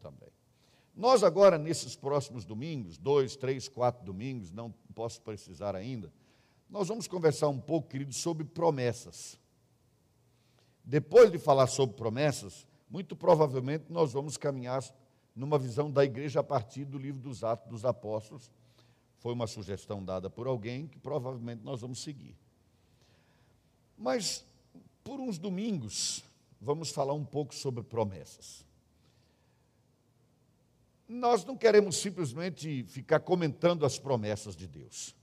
também. Nós agora, nesses próximos domingos, dois, três, quatro domingos, não posso precisar ainda, nós vamos conversar um pouco, querido, sobre promessas. Depois de falar sobre promessas, muito provavelmente nós vamos caminhar numa visão da igreja a partir do livro dos Atos dos Apóstolos. Foi uma sugestão dada por alguém que provavelmente nós vamos seguir. Mas, por uns domingos, vamos falar um pouco sobre promessas. Nós não queremos simplesmente ficar comentando as promessas de Deus,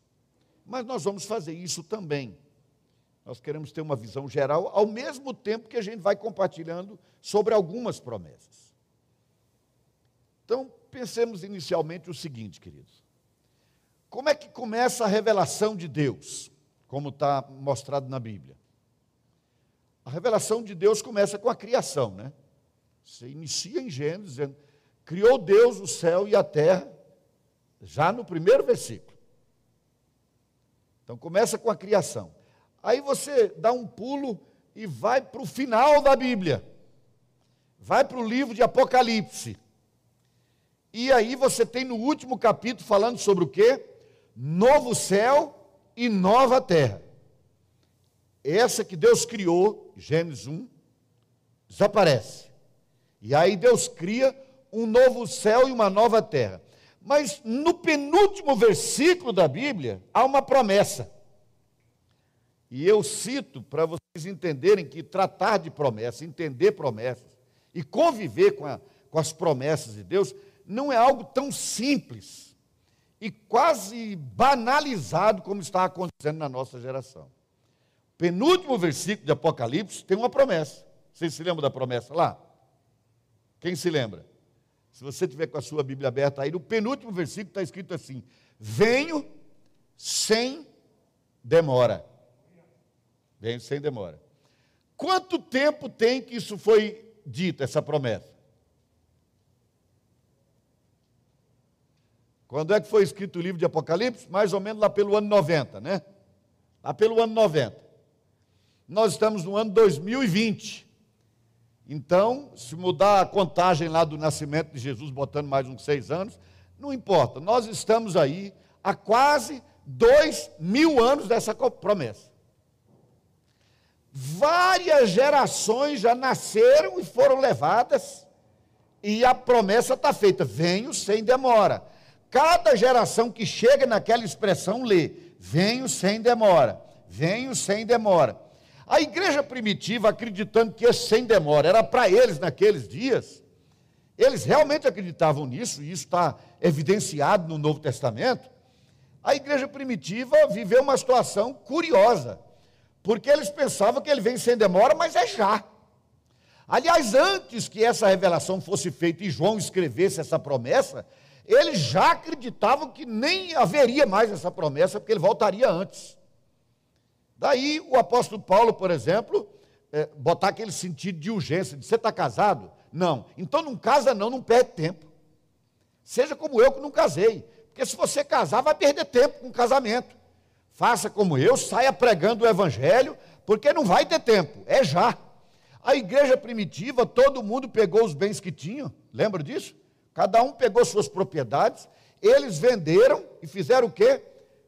mas nós vamos fazer isso também. Nós queremos ter uma visão geral, ao mesmo tempo que a gente vai compartilhando sobre algumas promessas. Então, pensemos inicialmente o seguinte, queridos: como é que começa a revelação de Deus, como está mostrado na Bíblia? A revelação de Deus começa com a criação, né? Você inicia em Gênesis, dizendo Criou Deus o céu e a terra, já no primeiro versículo. Então começa com a criação. Aí você dá um pulo e vai para o final da Bíblia. Vai para o livro de Apocalipse. E aí você tem no último capítulo falando sobre o quê? Novo céu e nova terra. Essa que Deus criou, Gênesis 1, desaparece. E aí Deus cria um novo céu e uma nova terra. Mas no penúltimo versículo da Bíblia há uma promessa. E eu cito para vocês entenderem que tratar de promessa, entender promessas e conviver com, a, com as promessas de Deus não é algo tão simples e quase banalizado como está acontecendo na nossa geração. Penúltimo versículo de Apocalipse tem uma promessa. Vocês se lembram da promessa lá? Quem se lembra? Se você tiver com a sua Bíblia aberta aí, no penúltimo versículo está escrito assim: Venho sem demora. Venho sem demora. Quanto tempo tem que isso foi dito, essa promessa? Quando é que foi escrito o livro de Apocalipse? Mais ou menos lá pelo ano 90, né? Lá pelo ano 90. Nós estamos no ano 2020. Então, se mudar a contagem lá do nascimento de Jesus, botando mais uns seis anos, não importa. Nós estamos aí há quase dois mil anos dessa promessa. Várias gerações já nasceram e foram levadas, e a promessa está feita: venho sem demora. Cada geração que chega naquela expressão lê: venho sem demora, venho sem demora. A igreja primitiva, acreditando que sem demora era para eles naqueles dias, eles realmente acreditavam nisso, e isso está evidenciado no Novo Testamento. A igreja primitiva viveu uma situação curiosa, porque eles pensavam que ele vem sem demora, mas é já. Aliás, antes que essa revelação fosse feita e João escrevesse essa promessa, eles já acreditavam que nem haveria mais essa promessa, porque ele voltaria antes. Daí o apóstolo Paulo, por exemplo, é, botar aquele sentido de urgência, de você está casado? Não. Então não casa não, não perde tempo. Seja como eu que não casei. Porque se você casar, vai perder tempo com o casamento. Faça como eu, saia pregando o evangelho, porque não vai ter tempo, é já. A igreja primitiva, todo mundo pegou os bens que tinham, lembra disso? Cada um pegou suas propriedades, eles venderam e fizeram o quê?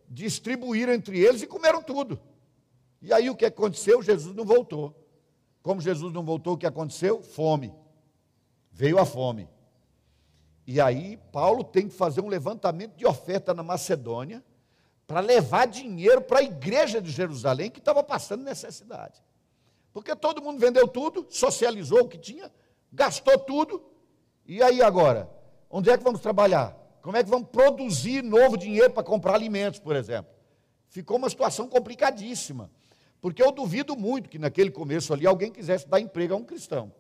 Distribuíram entre eles e comeram tudo. E aí o que aconteceu? Jesus não voltou. Como Jesus não voltou, o que aconteceu? Fome. Veio a fome. E aí Paulo tem que fazer um levantamento de oferta na Macedônia para levar dinheiro para a igreja de Jerusalém que estava passando necessidade. Porque todo mundo vendeu tudo, socializou o que tinha, gastou tudo. E aí agora? Onde é que vamos trabalhar? Como é que vamos produzir novo dinheiro para comprar alimentos, por exemplo? Ficou uma situação complicadíssima. Porque eu duvido muito que naquele começo ali alguém quisesse dar emprego a um cristão.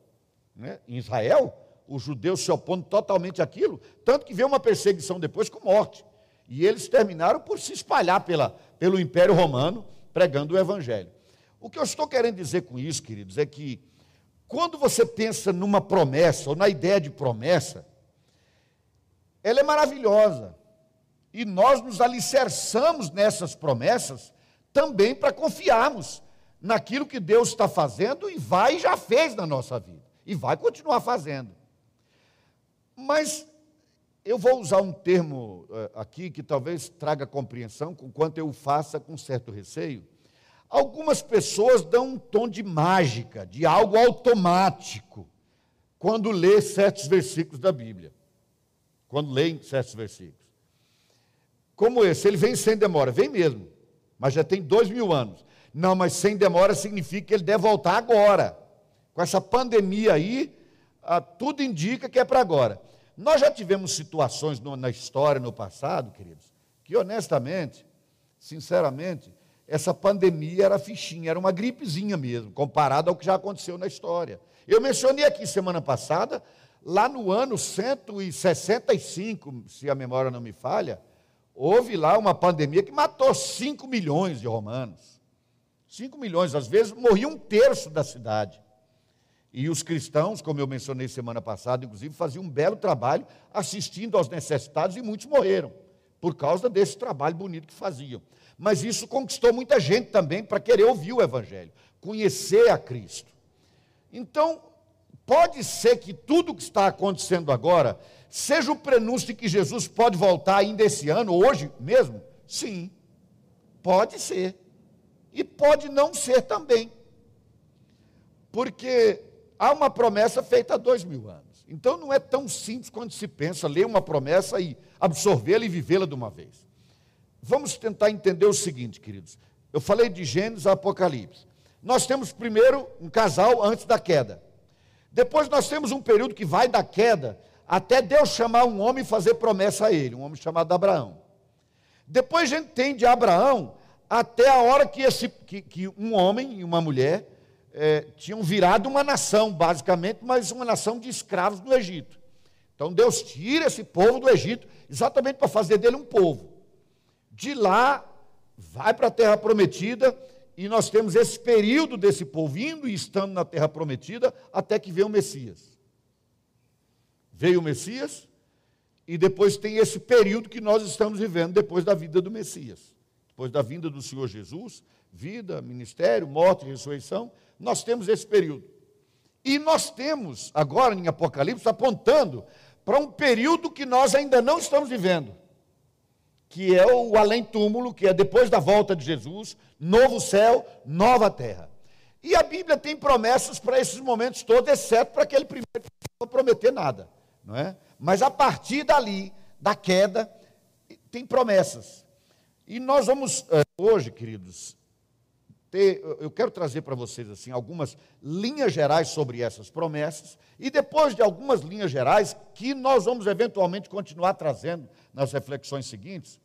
Né? Em Israel, os judeus se opondo totalmente àquilo, tanto que veio uma perseguição depois com morte. E eles terminaram por se espalhar pela, pelo Império Romano, pregando o Evangelho. O que eu estou querendo dizer com isso, queridos, é que quando você pensa numa promessa, ou na ideia de promessa, ela é maravilhosa. E nós nos alicerçamos nessas promessas também para confiarmos naquilo que Deus está fazendo e vai e já fez na nossa vida, e vai continuar fazendo. Mas eu vou usar um termo uh, aqui que talvez traga compreensão, com quanto eu faça com certo receio. Algumas pessoas dão um tom de mágica, de algo automático, quando lê certos versículos da Bíblia. Quando leem certos versículos. Como esse, ele vem sem demora, vem mesmo, mas já tem dois mil anos. Não, mas sem demora significa que ele deve voltar agora. Com essa pandemia aí, ah, tudo indica que é para agora. Nós já tivemos situações na história, no passado, queridos, que honestamente, sinceramente, essa pandemia era fichinha, era uma gripezinha mesmo, comparado ao que já aconteceu na história. Eu mencionei aqui semana passada, lá no ano 165, se a memória não me falha, houve lá uma pandemia que matou 5 milhões de romanos. 5 milhões, às vezes morria um terço da cidade. E os cristãos, como eu mencionei semana passada, inclusive, faziam um belo trabalho assistindo aos necessitados e muitos morreram por causa desse trabalho bonito que faziam. Mas isso conquistou muita gente também para querer ouvir o Evangelho, conhecer a Cristo. Então, pode ser que tudo o que está acontecendo agora seja o prenúncio de que Jesus pode voltar ainda esse ano, hoje mesmo? Sim, pode ser. E pode não ser também. Porque há uma promessa feita há dois mil anos. Então não é tão simples quanto se pensa ler uma promessa e absorvê-la e vivê-la de uma vez. Vamos tentar entender o seguinte, queridos. Eu falei de Gênesis a Apocalipse. Nós temos primeiro um casal antes da queda. Depois nós temos um período que vai da queda até Deus chamar um homem e fazer promessa a ele, um homem chamado Abraão. Depois a gente tem de Abraão até a hora que, esse, que, que um homem e uma mulher é, tinham virado uma nação, basicamente, mas uma nação de escravos do Egito. Então Deus tira esse povo do Egito, exatamente para fazer dele um povo. De lá, vai para a terra prometida, e nós temos esse período desse povo indo e estando na terra prometida, até que veio o Messias. Veio o Messias, e depois tem esse período que nós estamos vivendo depois da vida do Messias. Depois da vinda do Senhor Jesus, vida, ministério, morte e ressurreição, nós temos esse período. E nós temos, agora em Apocalipse, apontando para um período que nós ainda não estamos vivendo, que é o além-túmulo, que é depois da volta de Jesus, novo céu, nova terra. E a Bíblia tem promessas para esses momentos todos, exceto para aquele primeiro que não prometer nada, não é? Mas a partir dali, da queda, tem promessas. E nós vamos, eh, hoje, queridos, ter, eu quero trazer para vocês assim algumas linhas gerais sobre essas promessas e depois de algumas linhas gerais que nós vamos eventualmente continuar trazendo nas reflexões seguintes,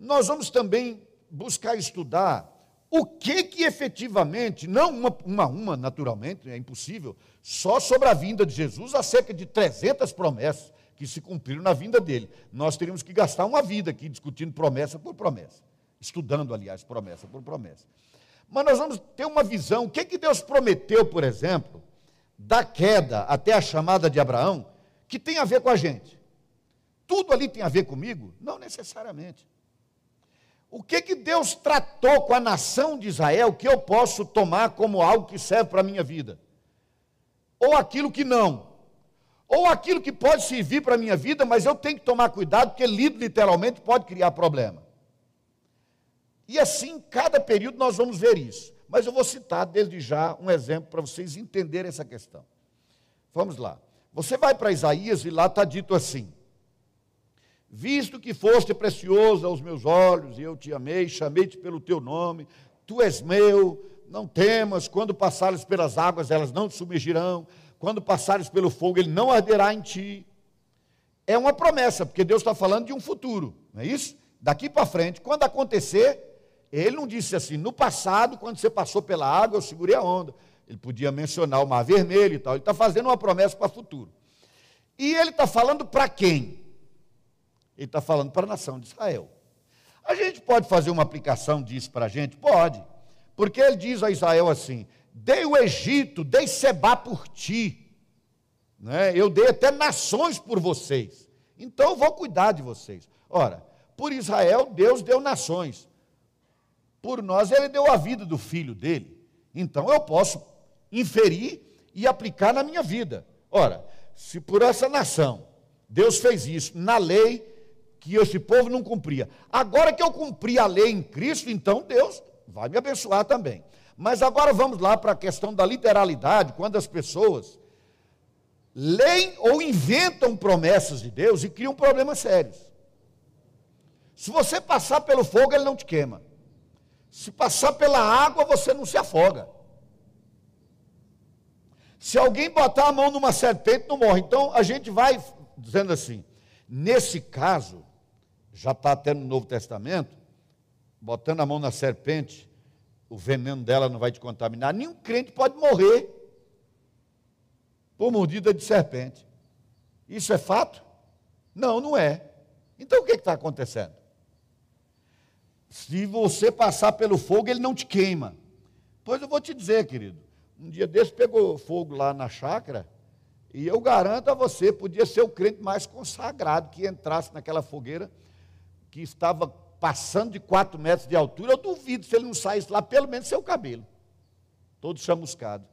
nós vamos também buscar estudar o que que efetivamente, não uma, uma uma naturalmente, é impossível, só sobre a vinda de Jesus, há cerca de 300 promessas que se cumpriram na vinda dele. Nós teríamos que gastar uma vida aqui discutindo promessa por promessa, estudando, aliás, promessa por promessa. Mas nós vamos ter uma visão. O que, que Deus prometeu, por exemplo, da queda até a chamada de Abraão, que tem a ver com a gente? Tudo ali tem a ver comigo? Não necessariamente. O que, que Deus tratou com a nação de Israel que eu posso tomar como algo que serve para a minha vida? Ou aquilo que não? Ou aquilo que pode servir para a minha vida, mas eu tenho que tomar cuidado, porque lido literalmente pode criar problema. E assim, cada período nós vamos ver isso. Mas eu vou citar desde já um exemplo para vocês entenderem essa questão. Vamos lá. Você vai para Isaías e lá está dito assim: Visto que foste precioso aos meus olhos, e eu te amei, chamei-te pelo teu nome, tu és meu, não temas, quando passares pelas águas, elas não te submergirão, quando passares pelo fogo, ele não arderá em ti. É uma promessa, porque Deus está falando de um futuro, não é isso? Daqui para frente, quando acontecer, ele não disse assim, no passado, quando você passou pela água, eu segurei a onda. Ele podia mencionar o mar vermelho e tal. Ele está fazendo uma promessa para o futuro. E ele está falando para quem? Ele está falando para a nação de Israel. A gente pode fazer uma aplicação disso para a gente? Pode. Porque ele diz a Israel assim: dei o Egito, dei Seba por ti. Né? Eu dei até nações por vocês. Então eu vou cuidar de vocês. Ora, por Israel, Deus deu nações por nós, ele deu a vida do filho dele. Então eu posso inferir e aplicar na minha vida. Ora, se por essa nação Deus fez isso na lei que esse povo não cumpria. Agora que eu cumpri a lei em Cristo, então Deus vai me abençoar também. Mas agora vamos lá para a questão da literalidade, quando as pessoas leem ou inventam promessas de Deus e criam problemas sérios. Se você passar pelo fogo, ele não te queima. Se passar pela água, você não se afoga. Se alguém botar a mão numa serpente, não morre. Então a gente vai dizendo assim: nesse caso, já está até no Novo Testamento, botando a mão na serpente, o veneno dela não vai te contaminar. Nenhum crente pode morrer por mordida de serpente. Isso é fato? Não, não é. Então o que está acontecendo? Se você passar pelo fogo, ele não te queima. Pois eu vou te dizer, querido. Um dia desse pegou fogo lá na chácara, e eu garanto a você, podia ser o crente mais consagrado que entrasse naquela fogueira, que estava passando de 4 metros de altura. Eu duvido se ele não saísse lá, pelo menos seu cabelo, todo chamuscado.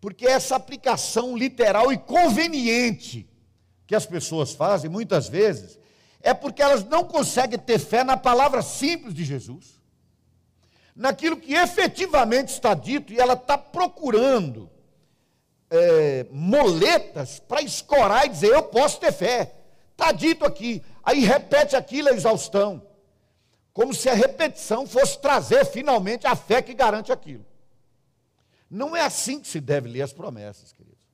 Porque essa aplicação literal e conveniente que as pessoas fazem, muitas vezes, é porque elas não conseguem ter fé na palavra simples de Jesus, naquilo que efetivamente está dito, e ela está procurando é, moletas para escorar e dizer: Eu posso ter fé. Está dito aqui. Aí repete aquilo a exaustão, como se a repetição fosse trazer finalmente a fé que garante aquilo. Não é assim que se deve ler as promessas, queridos.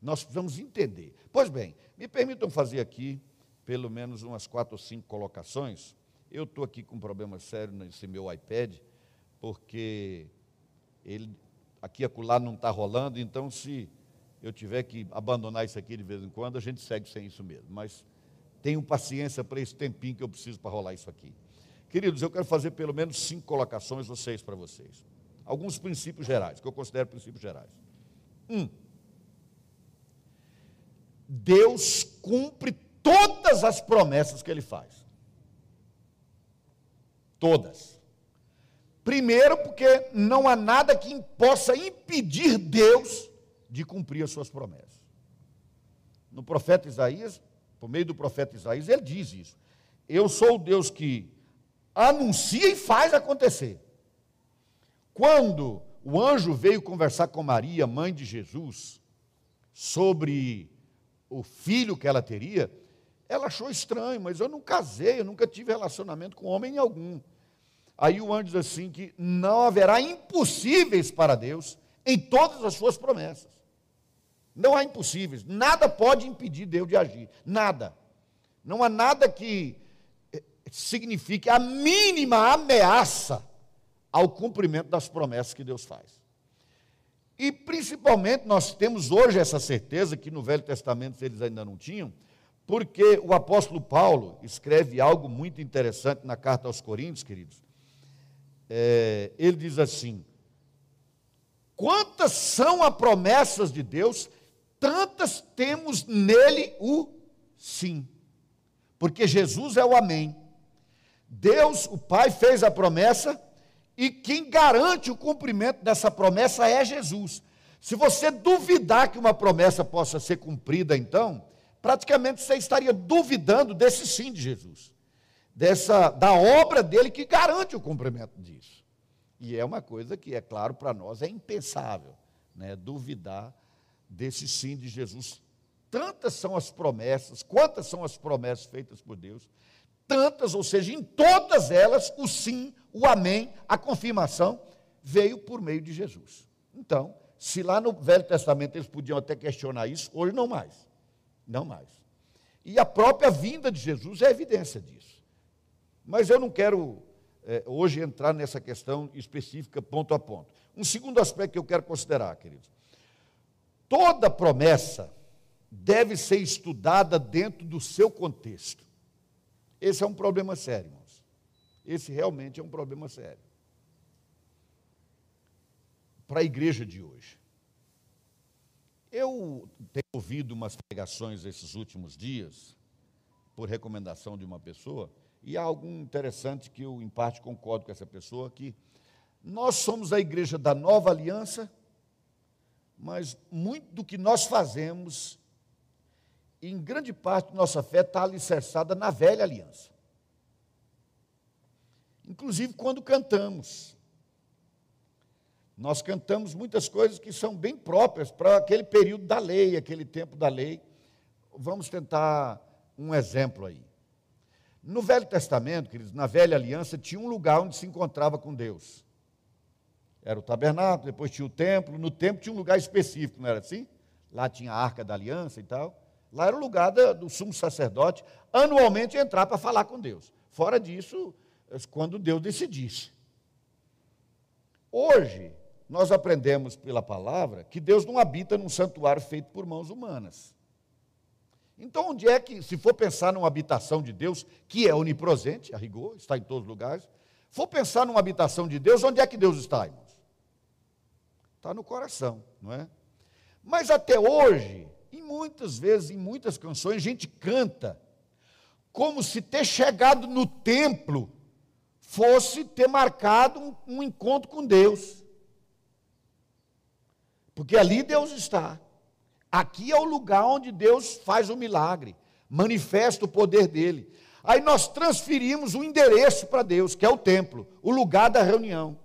Nós precisamos entender. Pois bem, me permitam fazer aqui pelo menos umas quatro ou cinco colocações. Eu estou aqui com um problema sério nesse meu iPad, porque ele aqui e acolá não está rolando, então se eu tiver que abandonar isso aqui de vez em quando, a gente segue sem isso mesmo. Mas tenho paciência para esse tempinho que eu preciso para rolar isso aqui. Queridos, eu quero fazer pelo menos cinco colocações, ou seis para vocês. Alguns princípios gerais, que eu considero princípios gerais. Um, Deus cumpre todas as promessas que ele faz. Todas. Primeiro, porque não há nada que possa impedir Deus de cumprir as suas promessas. No profeta Isaías, por meio do profeta Isaías, ele diz isso. Eu sou o Deus que anuncia e faz acontecer. Quando o anjo veio conversar com Maria, mãe de Jesus, sobre o filho que ela teria, ela achou estranho, mas eu não casei, eu nunca tive relacionamento com homem algum. Aí o anjo diz assim: que não haverá impossíveis para Deus em todas as suas promessas. Não há impossíveis, nada pode impedir Deus de agir, nada. Não há nada que eh, signifique a mínima ameaça ao cumprimento das promessas que Deus faz. E principalmente nós temos hoje essa certeza que no Velho Testamento eles ainda não tinham, porque o apóstolo Paulo escreve algo muito interessante na carta aos Coríntios, queridos. É, ele diz assim: Quantas são as promessas de Deus, tantas temos nele o sim. Porque Jesus é o Amém. Deus, o Pai, fez a promessa e quem garante o cumprimento dessa promessa é Jesus. Se você duvidar que uma promessa possa ser cumprida, então, praticamente você estaria duvidando desse sim de Jesus, dessa da obra dele que garante o cumprimento disso. E é uma coisa que, é claro, para nós é impensável, né, duvidar desse sim de Jesus. Tantas são as promessas, quantas são as promessas feitas por Deus, tantas, ou seja, em todas elas, o sim, o amém, a confirmação veio por meio de Jesus. Então, se lá no Velho Testamento eles podiam até questionar isso, hoje não mais. Não mais. E a própria vinda de Jesus é evidência disso. Mas eu não quero é, hoje entrar nessa questão específica, ponto a ponto. Um segundo aspecto que eu quero considerar, queridos. Toda promessa deve ser estudada dentro do seu contexto. Esse é um problema sério, irmãos. Esse realmente é um problema sério. Para a igreja de hoje. Eu tenho ouvido umas pregações esses últimos dias, por recomendação de uma pessoa, e há algo interessante que eu, em parte, concordo com essa pessoa, que nós somos a igreja da nova aliança, mas muito do que nós fazemos em grande parte nossa fé está alicerçada na velha aliança. Inclusive quando cantamos. Nós cantamos muitas coisas que são bem próprias para aquele período da lei, aquele tempo da lei. Vamos tentar um exemplo aí. No Velho Testamento, queridos, na velha aliança, tinha um lugar onde se encontrava com Deus. Era o tabernáculo, depois tinha o templo. No templo tinha um lugar específico, não era assim? Lá tinha a arca da aliança e tal. Lá era o lugar do sumo sacerdote anualmente entrar para falar com Deus. Fora disso, quando Deus decidisse. Hoje, nós aprendemos pela palavra que Deus não habita num santuário feito por mãos humanas. Então, onde é que, se for pensar numa habitação de Deus, que é onipresente, a rigor, está em todos os lugares, for pensar numa habitação de Deus, onde é que Deus está? Está no coração, não é? Mas até hoje, e muitas vezes, em muitas canções, a gente canta como se ter chegado no templo fosse ter marcado um, um encontro com Deus. Porque ali Deus está. Aqui é o lugar onde Deus faz o milagre, manifesta o poder dele. Aí nós transferimos o endereço para Deus, que é o templo, o lugar da reunião.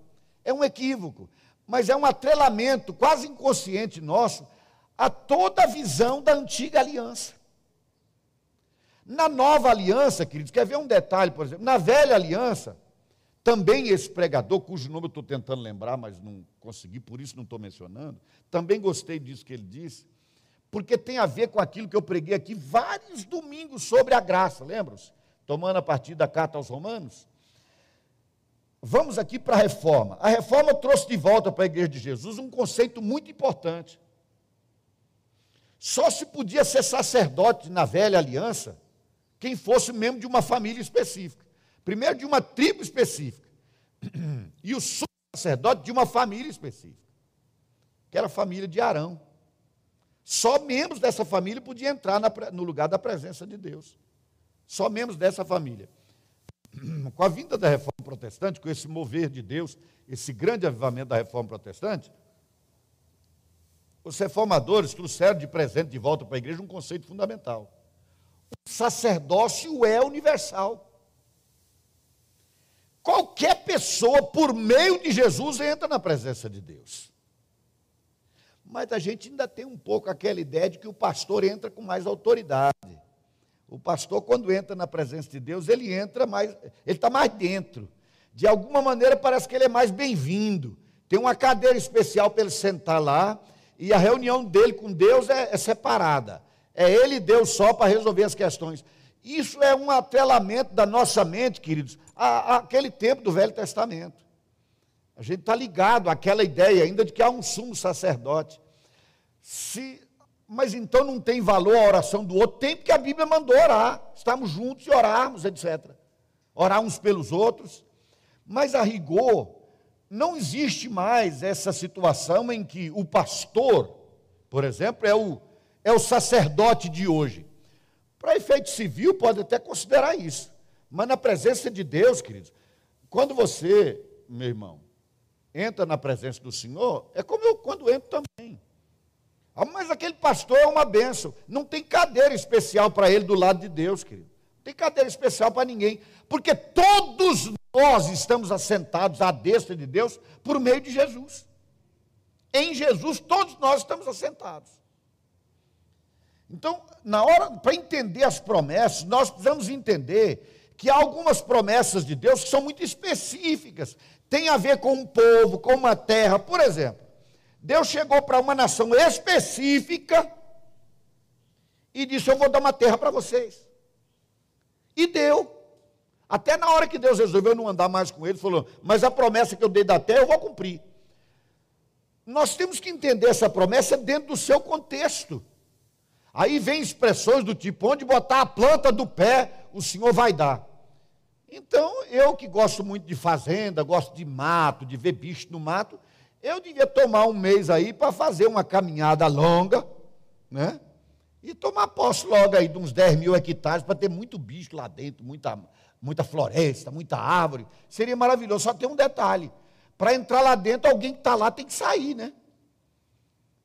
É um equívoco, mas é um atrelamento quase inconsciente nosso a toda a visão da antiga aliança. Na nova aliança, queridos, quer ver um detalhe, por exemplo, na velha aliança, também esse pregador, cujo nome eu estou tentando lembrar, mas não consegui, por isso não estou mencionando, também gostei disso que ele disse, porque tem a ver com aquilo que eu preguei aqui vários domingos sobre a graça, lembram-se? Tomando a partir da carta aos Romanos. Vamos aqui para a reforma. A reforma trouxe de volta para a igreja de Jesus um conceito muito importante. Só se podia ser sacerdote na velha aliança quem fosse membro de uma família específica. Primeiro, de uma tribo específica. E o sacerdote de uma família específica, que era a família de Arão. Só membros dessa família podiam entrar no lugar da presença de Deus. Só membros dessa família. Com a vinda da reforma protestante, com esse mover de Deus, esse grande avivamento da reforma protestante, os reformadores trouxeram de presente de volta para a igreja um conceito fundamental. O sacerdócio é universal. Qualquer pessoa, por meio de Jesus, entra na presença de Deus. Mas a gente ainda tem um pouco aquela ideia de que o pastor entra com mais autoridade. O pastor, quando entra na presença de Deus, ele entra mais, ele está mais dentro. De alguma maneira, parece que ele é mais bem-vindo. Tem uma cadeira especial para ele sentar lá, e a reunião dele com Deus é, é separada. É ele e Deus só para resolver as questões. Isso é um atrelamento da nossa mente, queridos, àquele tempo do Velho Testamento. A gente está ligado àquela ideia ainda de que há um sumo sacerdote. Se, mas então não tem valor a oração do outro? Tem, porque a Bíblia mandou orar. Estamos juntos e orarmos, etc. Orar uns pelos outros. Mas a rigor, não existe mais essa situação em que o pastor, por exemplo, é o, é o sacerdote de hoje. Para efeito civil, pode até considerar isso. Mas na presença de Deus, queridos, quando você, meu irmão, entra na presença do Senhor, é como eu quando entro também. Ah, mas aquele pastor é uma benção. Não tem cadeira especial para ele do lado de Deus, querido. Não tem cadeira especial para ninguém. Porque todos nós estamos assentados à destra de Deus por meio de Jesus. Em Jesus, todos nós estamos assentados. Então, na hora, para entender as promessas, nós precisamos entender que há algumas promessas de Deus que são muito específicas, tem a ver com um povo, com uma terra. Por exemplo, Deus chegou para uma nação específica e disse: Eu vou dar uma terra para vocês. E deu. Até na hora que Deus resolveu não andar mais com ele, falou: Mas a promessa que eu dei da terra eu vou cumprir. Nós temos que entender essa promessa dentro do seu contexto. Aí vem expressões do tipo: onde botar a planta do pé, o Senhor vai dar. Então, eu que gosto muito de fazenda, gosto de mato, de ver bicho no mato, eu devia tomar um mês aí para fazer uma caminhada longa, né? E tomar posse logo aí de uns 10 mil hectares para ter muito bicho lá dentro, muita, muita floresta, muita árvore. Seria maravilhoso. Só tem um detalhe: para entrar lá dentro, alguém que está lá tem que sair, né?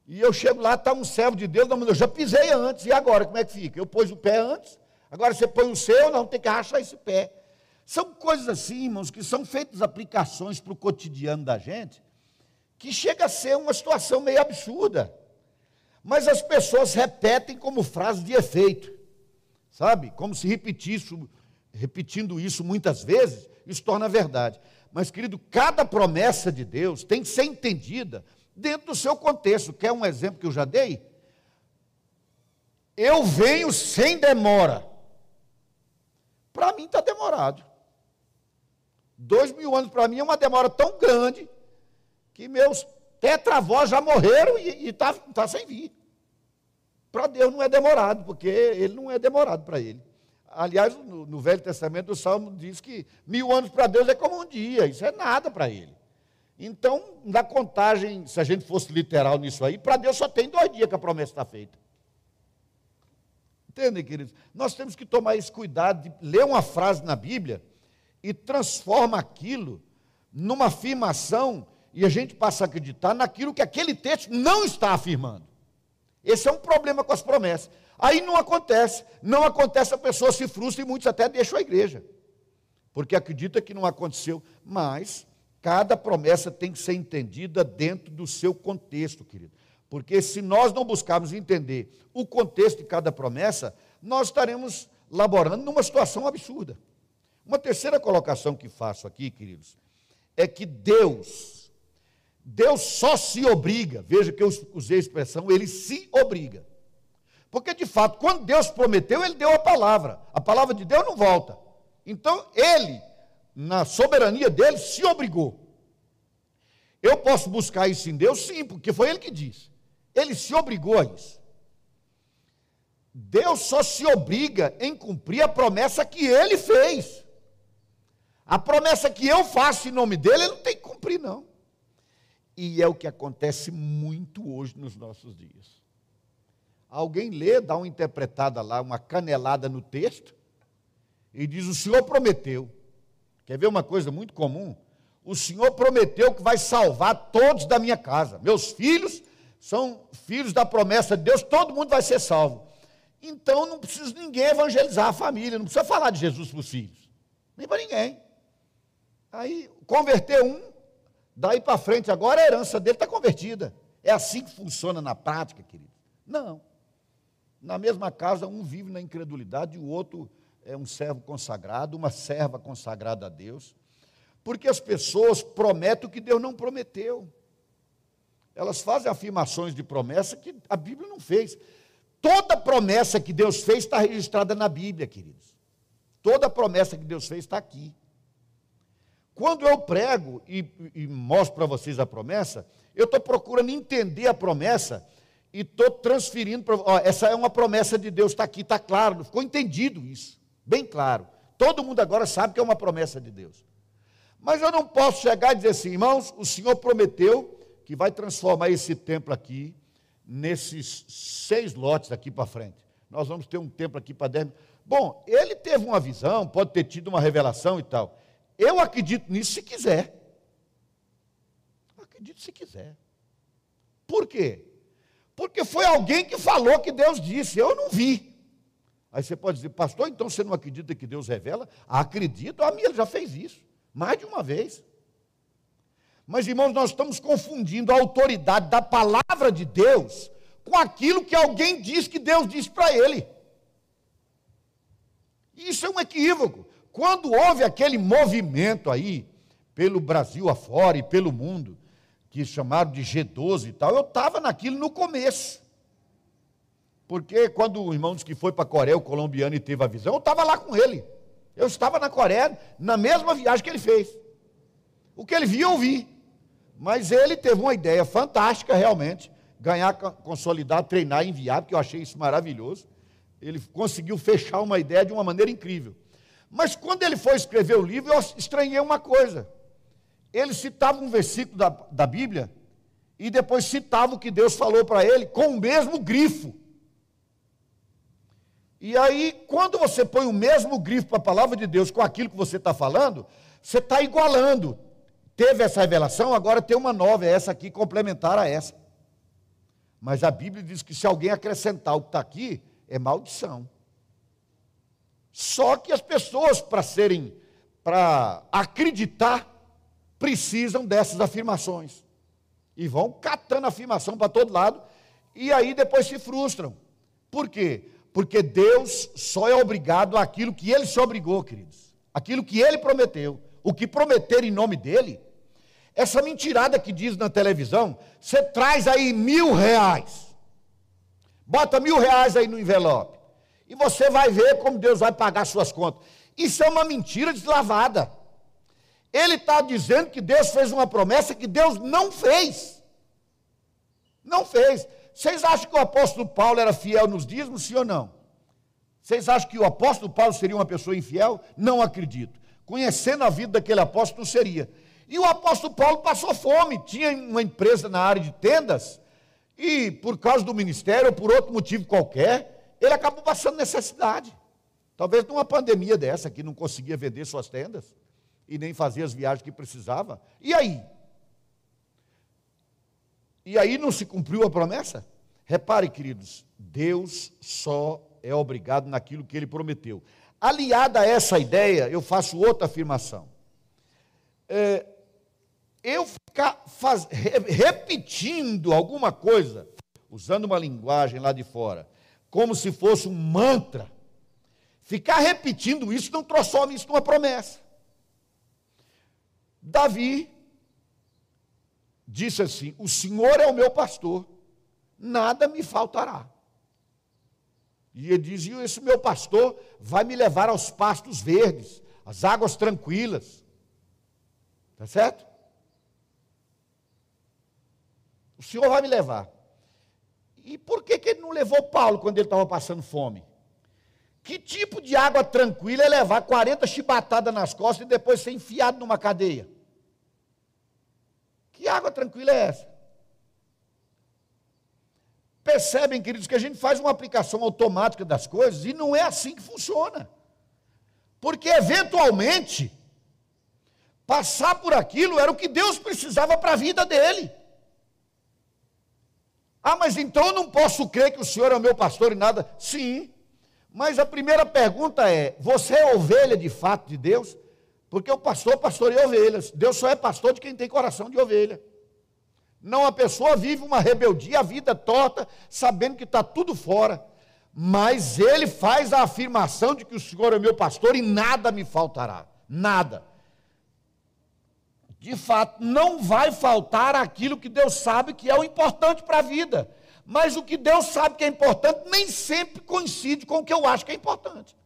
E eu chego lá, está um servo de Deus, eu já pisei antes, e agora como é que fica? Eu pus o pé antes, agora você põe o seu, não, tem que rachar esse pé. São coisas assim, irmãos, que são feitas aplicações para o cotidiano da gente, que chega a ser uma situação meio absurda. Mas as pessoas repetem como frase de efeito, sabe? Como se repetisse, repetindo isso muitas vezes, isso torna verdade. Mas, querido, cada promessa de Deus tem que ser entendida dentro do seu contexto. Quer um exemplo que eu já dei? Eu venho sem demora. Para mim está demorado. Dois mil anos para mim é uma demora tão grande que meus tetravós já morreram e está tá sem vir. Para Deus não é demorado, porque ele não é demorado para ele. Aliás, no, no, Velho Testamento, o Salmo diz que mil anos para Deus é como um dia, isso é nada para ele. Então, na contagem, se a gente fosse literal nisso aí, para Deus só tem dois dias que a promessa está feita. Entendem, queridos? Nós temos que tomar esse cuidado de ler uma frase na Bíblia e transforma aquilo numa afirmação e a gente passa a acreditar naquilo que aquele texto não está afirmando. Esse é um problema com as promessas. Aí não acontece. Não acontece, a pessoa se frustra e muitos até deixam a igreja. Porque acredita que não aconteceu. Mas cada promessa tem que ser entendida dentro do seu contexto, querido. Porque se nós não buscarmos entender o contexto de cada promessa, nós estaremos laborando numa situação absurda. Uma terceira colocação que faço aqui, queridos, é que Deus, Deus só se obriga, veja que eu usei a expressão, ele se obriga. Porque, de fato, quando Deus prometeu, ele deu a palavra. A palavra de Deus não volta. Então, ele, na soberania dele, se obrigou. Eu posso buscar isso em Deus? Sim, porque foi ele que disse. Ele se obrigou a isso. Deus só se obriga em cumprir a promessa que ele fez. A promessa que eu faço em nome dele, ele não tem que cumprir, não. E é o que acontece muito hoje nos nossos dias. Alguém lê, dá uma interpretada lá, uma canelada no texto, e diz: O Senhor prometeu. Quer ver uma coisa muito comum? O Senhor prometeu que vai salvar todos da minha casa. Meus filhos são filhos da promessa de Deus, todo mundo vai ser salvo. Então não precisa ninguém evangelizar a família, não precisa falar de Jesus para os filhos, nem para ninguém. Aí, converter um, daí para frente, agora a herança dele está convertida. É assim que funciona na prática, querido? Não. Na mesma casa, um vive na incredulidade e o outro é um servo consagrado, uma serva consagrada a Deus. Porque as pessoas prometem o que Deus não prometeu. Elas fazem afirmações de promessa que a Bíblia não fez. Toda promessa que Deus fez está registrada na Bíblia, queridos. Toda promessa que Deus fez está aqui. Quando eu prego e, e mostro para vocês a promessa, eu estou procurando entender a promessa e estou transferindo. Pra, ó, essa é uma promessa de Deus, está aqui, está claro, ficou entendido isso, bem claro. Todo mundo agora sabe que é uma promessa de Deus. Mas eu não posso chegar e dizer assim, irmãos, o Senhor prometeu que vai transformar esse templo aqui nesses seis lotes daqui para frente. Nós vamos ter um templo aqui para dez. Bom, ele teve uma visão, pode ter tido uma revelação e tal. Eu acredito nisso se quiser. Acredito se quiser. Por quê? Porque foi alguém que falou que Deus disse, eu não vi. Aí você pode dizer, pastor, então você não acredita que Deus revela? Acredito, a minha já fez isso, mais de uma vez. Mas, irmãos, nós estamos confundindo a autoridade da palavra de Deus com aquilo que alguém diz que Deus disse para ele. Isso é um equívoco. Quando houve aquele movimento aí, pelo Brasil afora e pelo mundo, que chamaram de G12 e tal, eu estava naquilo no começo. Porque quando o irmão disse que foi para a Coreia, o colombiano, e teve a visão, eu estava lá com ele. Eu estava na Coreia, na mesma viagem que ele fez. O que ele viu, eu vi. Mas ele teve uma ideia fantástica, realmente. Ganhar, consolidar, treinar, enviar, porque eu achei isso maravilhoso. Ele conseguiu fechar uma ideia de uma maneira incrível. Mas quando ele foi escrever o livro, eu estranhei uma coisa. Ele citava um versículo da, da Bíblia e depois citava o que Deus falou para ele com o mesmo grifo. E aí, quando você põe o mesmo grifo para a palavra de Deus com aquilo que você está falando, você está igualando. Teve essa revelação, agora tem uma nova, é essa aqui, complementar a essa. Mas a Bíblia diz que se alguém acrescentar o que está aqui, é maldição. Só que as pessoas, para serem, para acreditar, precisam dessas afirmações. E vão catando afirmação para todo lado, e aí depois se frustram. Por quê? Porque Deus só é obrigado àquilo que ele se obrigou, queridos. Aquilo que ele prometeu. O que prometer em nome dele. Essa mentirada que diz na televisão, você traz aí mil reais. Bota mil reais aí no envelope. E você vai ver como Deus vai pagar suas contas. Isso é uma mentira deslavada. Ele está dizendo que Deus fez uma promessa que Deus não fez. Não fez. Vocês acham que o apóstolo Paulo era fiel nos dízimos, sim ou não? Vocês acham que o apóstolo Paulo seria uma pessoa infiel? Não acredito. Conhecendo a vida daquele apóstolo, seria. E o apóstolo Paulo passou fome, tinha uma empresa na área de tendas, e por causa do ministério, ou por outro motivo qualquer, ele acabou passando necessidade. Talvez numa pandemia dessa, que não conseguia vender suas tendas, e nem fazer as viagens que precisava. E aí? E aí não se cumpriu a promessa? Repare, queridos, Deus só é obrigado naquilo que ele prometeu. Aliada a essa ideia, eu faço outra afirmação. É, eu ficar faz, repetindo alguma coisa, usando uma linguagem lá de fora, como se fosse um mantra, ficar repetindo isso não transforma isso numa promessa. Davi disse assim: O Senhor é o meu pastor, nada me faltará. E ele dizia: Esse meu pastor vai me levar aos pastos verdes, às águas tranquilas. Está certo? O Senhor vai me levar. E por que, que ele não levou Paulo quando ele estava passando fome? Que tipo de água tranquila é levar 40 chibatadas nas costas e depois ser enfiado numa cadeia? Que água tranquila é essa? Percebem, queridos, que a gente faz uma aplicação automática das coisas e não é assim que funciona. Porque, eventualmente, passar por aquilo era o que Deus precisava para a vida dele. Ah, mas então eu não posso crer que o Senhor é o meu pastor e nada. Sim, mas a primeira pergunta é: você é ovelha de fato de Deus? Porque o pastor pastoreia ovelhas. Deus só é pastor de quem tem coração de ovelha. Não a pessoa vive uma rebeldia, a vida torta, sabendo que está tudo fora. Mas ele faz a afirmação de que o Senhor é meu pastor e nada me faltará. Nada. De fato, não vai faltar aquilo que Deus sabe que é o importante para a vida. Mas o que Deus sabe que é importante nem sempre coincide com o que eu acho que é importante.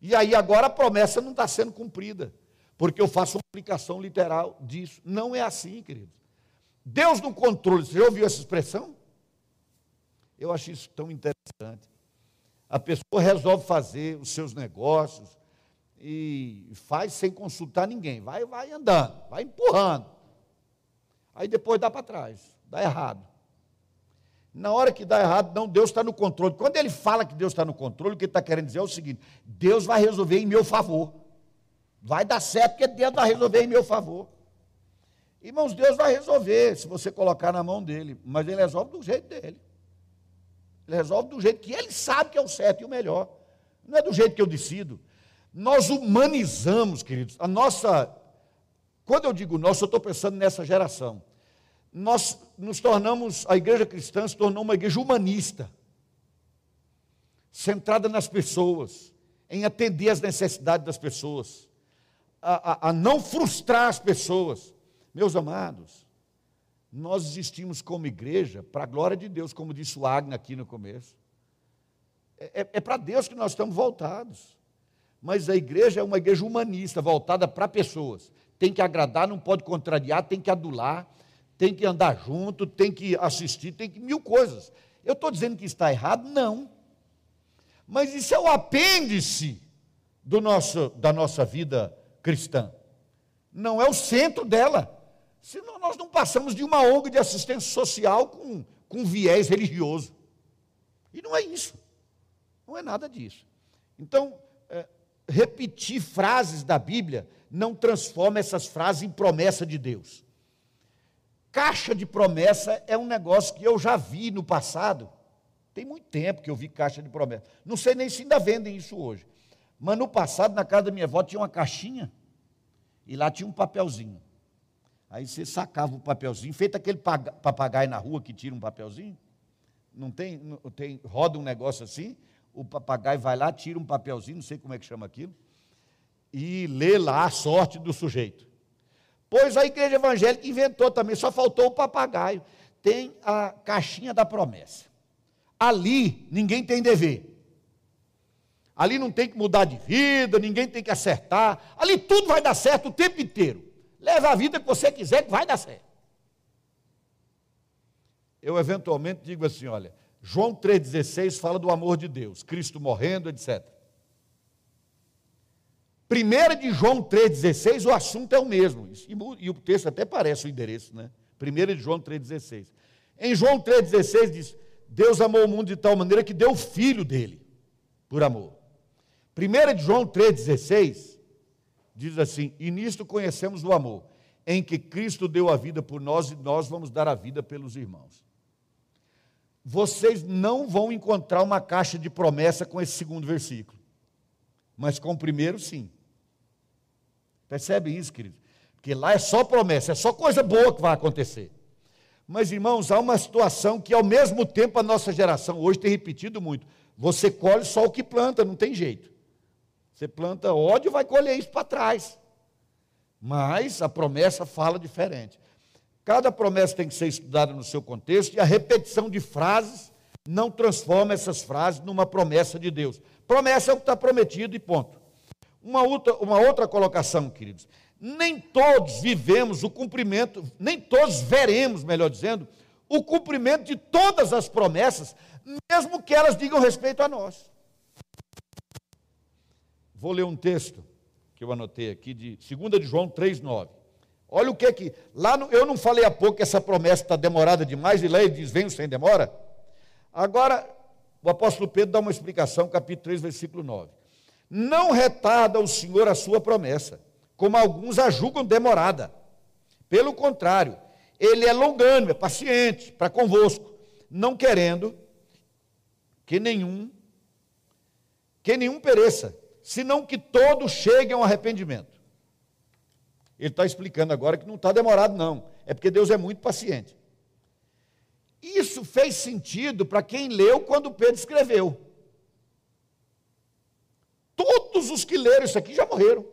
E aí agora a promessa não está sendo cumprida, porque eu faço uma aplicação literal disso. Não é assim, queridos. Deus no controle, você já ouviu essa expressão? Eu acho isso tão interessante. A pessoa resolve fazer os seus negócios e faz sem consultar ninguém, vai, vai andando, vai empurrando. Aí depois dá para trás, dá errado. Na hora que dá errado, não, Deus está no controle. Quando ele fala que Deus está no controle, o que ele está querendo dizer é o seguinte: Deus vai resolver em meu favor. Vai dar certo, porque Deus vai resolver em meu favor. Irmãos, Deus vai resolver se você colocar na mão dele, mas ele resolve do jeito dele. Ele resolve do jeito que ele sabe que é o certo e o melhor. Não é do jeito que eu decido. Nós humanizamos, queridos, a nossa. Quando eu digo nós, eu estou pensando nessa geração nós nos tornamos, a igreja cristã se tornou uma igreja humanista, centrada nas pessoas, em atender às necessidades das pessoas, a, a, a não frustrar as pessoas. Meus amados, nós existimos como igreja para a glória de Deus, como disse o Agna aqui no começo. É, é, é para Deus que nós estamos voltados. Mas a igreja é uma igreja humanista, voltada para pessoas. Tem que agradar, não pode contrariar, tem que adular tem que andar junto, tem que assistir, tem que mil coisas. Eu estou dizendo que está errado? Não. Mas isso é o apêndice do nosso, da nossa vida cristã. Não é o centro dela. Senão nós não passamos de uma ONG de assistência social com, com viés religioso. E não é isso. Não é nada disso. Então, repetir frases da Bíblia não transforma essas frases em promessa de Deus. Caixa de promessa é um negócio que eu já vi no passado. Tem muito tempo que eu vi caixa de promessa. Não sei nem se ainda vendem isso hoje. Mas no passado, na casa da minha avó, tinha uma caixinha e lá tinha um papelzinho. Aí você sacava o papelzinho, feito aquele papagaio na rua que tira um papelzinho. Não tem, não tem, roda um negócio assim, o papagaio vai lá, tira um papelzinho, não sei como é que chama aquilo, e lê lá a sorte do sujeito. Pois a igreja evangélica inventou também, só faltou o papagaio. Tem a caixinha da promessa. Ali ninguém tem dever. Ali não tem que mudar de vida, ninguém tem que acertar. Ali tudo vai dar certo o tempo inteiro. Leva a vida que você quiser, que vai dar certo. Eu eventualmente digo assim: olha, João 3,16 fala do amor de Deus, Cristo morrendo, etc. Primeira de João 3,16, o assunto é o mesmo. E o texto até parece o endereço, né? Primeira de João 3,16. Em João 3,16 diz: Deus amou o mundo de tal maneira que deu o filho dele, por amor. Primeira de João 3,16 diz assim: E nisto conhecemos o amor, em que Cristo deu a vida por nós e nós vamos dar a vida pelos irmãos. Vocês não vão encontrar uma caixa de promessa com esse segundo versículo, mas com o primeiro, sim. Percebe isso, querido? Porque lá é só promessa, é só coisa boa que vai acontecer. Mas, irmãos, há uma situação que, ao mesmo tempo, a nossa geração hoje tem repetido muito. Você colhe só o que planta, não tem jeito. Você planta ódio, vai colher isso para trás. Mas a promessa fala diferente. Cada promessa tem que ser estudada no seu contexto e a repetição de frases não transforma essas frases numa promessa de Deus. Promessa é o que está prometido e ponto. Uma outra, uma outra colocação, queridos. Nem todos vivemos o cumprimento, nem todos veremos, melhor dizendo, o cumprimento de todas as promessas, mesmo que elas digam respeito a nós. Vou ler um texto que eu anotei aqui, de 2 de João 3,9. Olha o que que. Lá no, eu não falei há pouco que essa promessa está demorada demais, e lá ele diz: venho sem demora. Agora, o apóstolo Pedro dá uma explicação, capítulo 3, versículo 9. Não retarda o Senhor a sua promessa, como alguns a julgam demorada. Pelo contrário, ele é longânimo, é paciente para convosco, não querendo que nenhum que nenhum pereça, senão que todos cheguem ao arrependimento. Ele está explicando agora que não está demorado, não. É porque Deus é muito paciente. Isso fez sentido para quem leu quando Pedro escreveu. Todos os que leram isso aqui já morreram.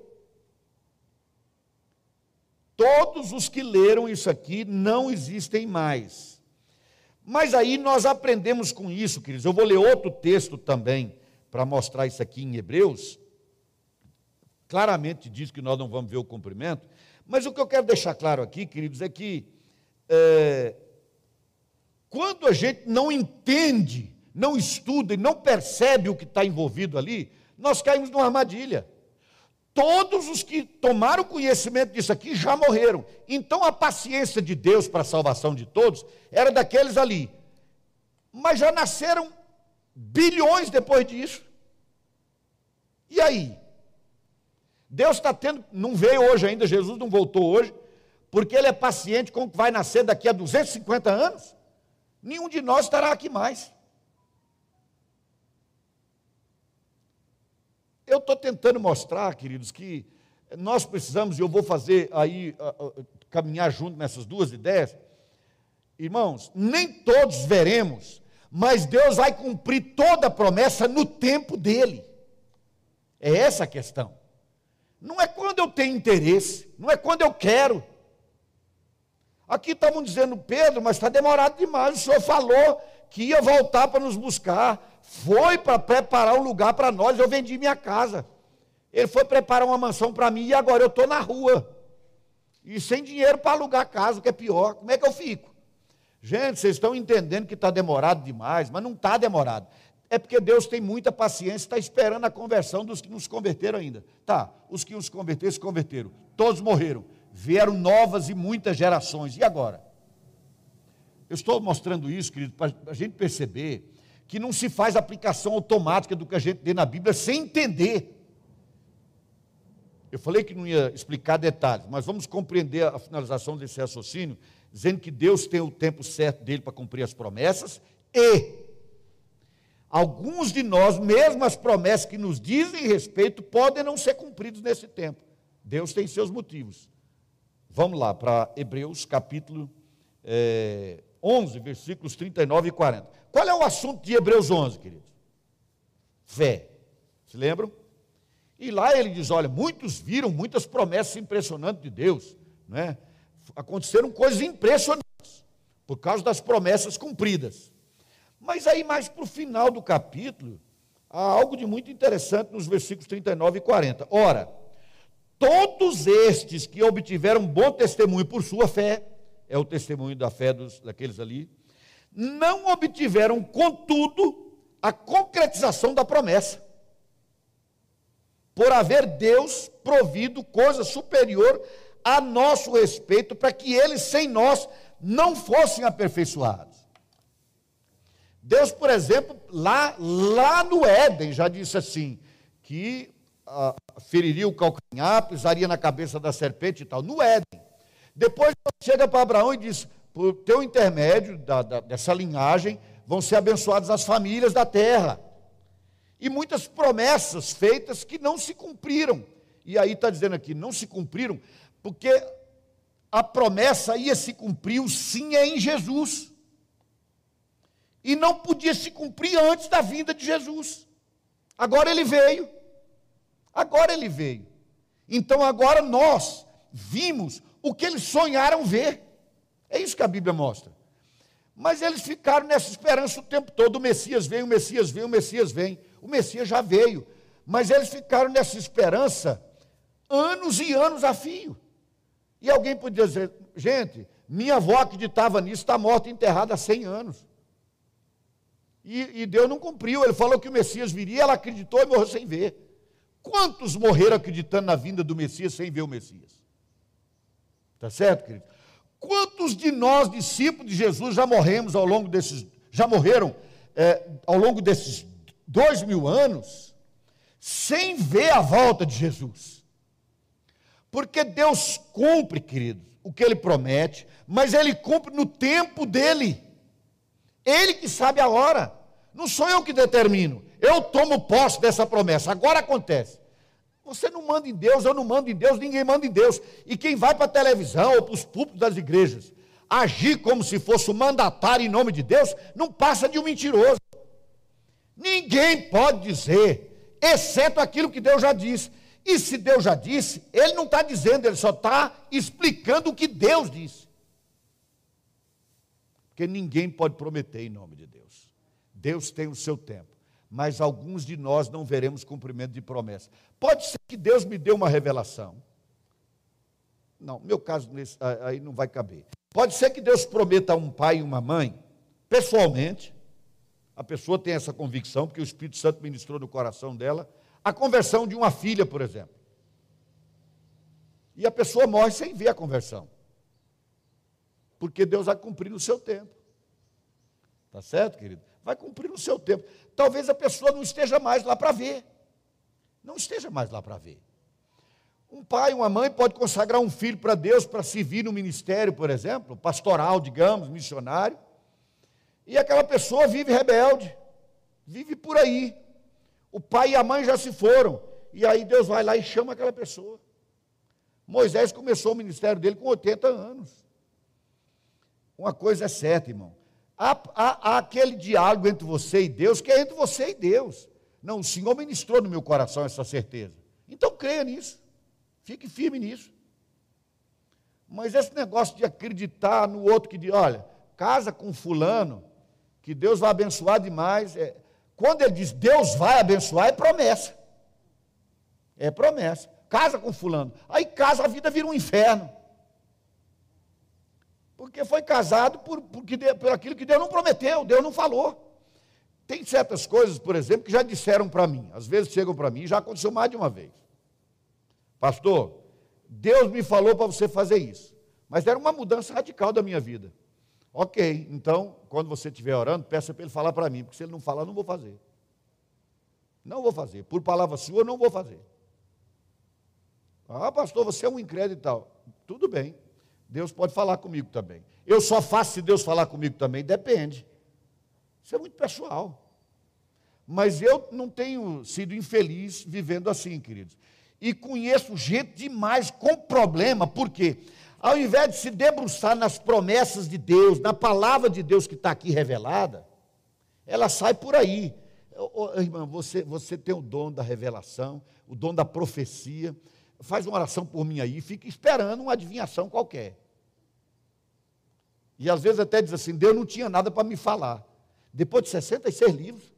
Todos os que leram isso aqui não existem mais. Mas aí nós aprendemos com isso, queridos. Eu vou ler outro texto também para mostrar isso aqui em Hebreus. Claramente diz que nós não vamos ver o cumprimento. Mas o que eu quero deixar claro aqui, queridos, é que é, quando a gente não entende, não estuda e não percebe o que está envolvido ali, nós caímos numa armadilha. Todos os que tomaram conhecimento disso aqui já morreram. Então a paciência de Deus para a salvação de todos era daqueles ali. Mas já nasceram bilhões depois disso. E aí? Deus está tendo, não veio hoje ainda, Jesus não voltou hoje, porque Ele é paciente com o que vai nascer daqui a 250 anos. Nenhum de nós estará aqui mais. Eu estou tentando mostrar, queridos, que nós precisamos, e eu vou fazer aí, caminhar junto nessas duas ideias. Irmãos, nem todos veremos, mas Deus vai cumprir toda a promessa no tempo dele. É essa a questão. Não é quando eu tenho interesse, não é quando eu quero. Aqui estavam dizendo, Pedro, mas está demorado demais. O senhor falou que ia voltar para nos buscar foi para preparar um lugar para nós, eu vendi minha casa. Ele foi preparar uma mansão para mim e agora eu estou na rua. E sem dinheiro para alugar casa, o que é pior. Como é que eu fico? Gente, vocês estão entendendo que está demorado demais, mas não está demorado. É porque Deus tem muita paciência, está esperando a conversão dos que não se converteram ainda. Tá, os que nos converteram se converteram. Todos morreram. Vieram novas e muitas gerações. E agora? Eu estou mostrando isso, querido, para a gente perceber que não se faz aplicação automática do que a gente lê na Bíblia sem entender. Eu falei que não ia explicar detalhes, mas vamos compreender a finalização desse raciocínio. dizendo que Deus tem o tempo certo dele para cumprir as promessas, e alguns de nós, mesmo as promessas que nos dizem respeito, podem não ser cumpridas nesse tempo. Deus tem seus motivos. Vamos lá para Hebreus capítulo é, 11, versículos 39 e 40. Qual é o assunto de Hebreus 11, queridos? Fé. Se lembram? E lá ele diz: olha, muitos viram muitas promessas impressionantes de Deus, né? Aconteceram coisas impressionantes por causa das promessas cumpridas. Mas aí, mais para o final do capítulo, há algo de muito interessante nos versículos 39 e 40. Ora, todos estes que obtiveram bom testemunho por sua fé, é o testemunho da fé dos, daqueles ali, não obtiveram, contudo, a concretização da promessa por haver Deus provido coisa superior a nosso respeito, para que eles sem nós não fossem aperfeiçoados. Deus, por exemplo, lá, lá no Éden, já disse assim, que ah, feriria o calcanhar, pisaria na cabeça da serpente e tal, no Éden. Depois chega para Abraão e diz: por teu intermédio da, da, dessa linhagem, vão ser abençoadas as famílias da terra e muitas promessas feitas que não se cumpriram. E aí está dizendo aqui, não se cumpriram, porque a promessa ia se cumprir, o sim é em Jesus. E não podia se cumprir antes da vinda de Jesus. Agora ele veio. Agora ele veio. Então agora nós vimos o que eles sonharam ver. É isso que a Bíblia mostra. Mas eles ficaram nessa esperança o tempo todo: o Messias vem, o Messias vem, o Messias vem. O Messias já veio, mas eles ficaram nessa esperança anos e anos a fio. E alguém podia dizer, gente, minha avó acreditava nisso, está morta e enterrada há 100 anos. E, e, Deus não cumpriu, ele falou que o Messias viria, ela acreditou e morreu sem ver. Quantos morreram acreditando na vinda do Messias sem ver o Messias? Está certo, querido? Quantos de nós, discípulos de Jesus, já morremos ao longo desses, já morreram é, ao longo desses dois mil anos sem ver a volta de Jesus. Porque Deus cumpre, queridos, o que Ele promete, mas Ele cumpre no tempo dele. Ele que sabe a hora. Não sou eu que determino. Eu tomo posse dessa promessa. Agora acontece. Você não manda em Deus, eu não mando em Deus, ninguém manda em Deus. E quem vai para a televisão ou para os púlpitos das igrejas agir como se fosse o mandatário em nome de Deus, não passa de um mentiroso. Ninguém pode dizer, exceto aquilo que Deus já disse. E se Deus já disse, Ele não está dizendo, Ele só está explicando o que Deus disse. Porque ninguém pode prometer em nome de Deus. Deus tem o seu tempo. Mas alguns de nós não veremos cumprimento de promessa. Pode ser que Deus me dê uma revelação. Não, meu caso aí não vai caber. Pode ser que Deus prometa a um pai e uma mãe, pessoalmente, a pessoa tem essa convicção, porque o Espírito Santo ministrou no coração dela, a conversão de uma filha, por exemplo. E a pessoa morre sem ver a conversão. Porque Deus vai cumprir no seu tempo. Tá certo, querido? Vai cumprir no seu tempo. Talvez a pessoa não esteja mais lá para ver. Não esteja mais lá para ver. Um pai, uma mãe pode consagrar um filho para Deus para servir no ministério, por exemplo, pastoral, digamos, missionário. E aquela pessoa vive rebelde, vive por aí. O pai e a mãe já se foram. E aí Deus vai lá e chama aquela pessoa. Moisés começou o ministério dele com 80 anos. Uma coisa é certa, irmão. Há, há, há, aquele diálogo entre você e Deus, que é entre você e Deus. Não, o Senhor ministrou no meu coração essa certeza. Então creia nisso. Fique firme nisso. Mas esse negócio de acreditar no outro que diz, olha, casa com fulano, que Deus vai abençoar demais. É, quando ele diz Deus vai abençoar, é promessa. É promessa. Casa com fulano. Aí casa, a vida vira um inferno. Porque foi casado por, porque, por aquilo que Deus não prometeu, Deus não falou. Tem certas coisas, por exemplo, que já disseram para mim. Às vezes chegam para mim, já aconteceu mais de uma vez. Pastor, Deus me falou para você fazer isso. Mas era uma mudança radical da minha vida. Ok, então, quando você estiver orando, peça para ele falar para mim, porque se ele não falar, não vou fazer. Não vou fazer. Por palavra sua, não vou fazer. Ah, pastor, você é um incrédulo e tal. Tudo bem. Deus pode falar comigo também. Eu só faço se Deus falar comigo também? Depende. Isso é muito pessoal. Mas eu não tenho sido infeliz vivendo assim, queridos. E conheço gente demais com problema, por quê? Ao invés de se debruçar nas promessas de Deus, na palavra de Deus que está aqui revelada, ela sai por aí. Oh, irmã, você, você tem o dom da revelação, o dom da profecia. Faz uma oração por mim aí, fica esperando uma adivinhação qualquer. E às vezes até diz assim: Deus não tinha nada para me falar. Depois de 66 livros,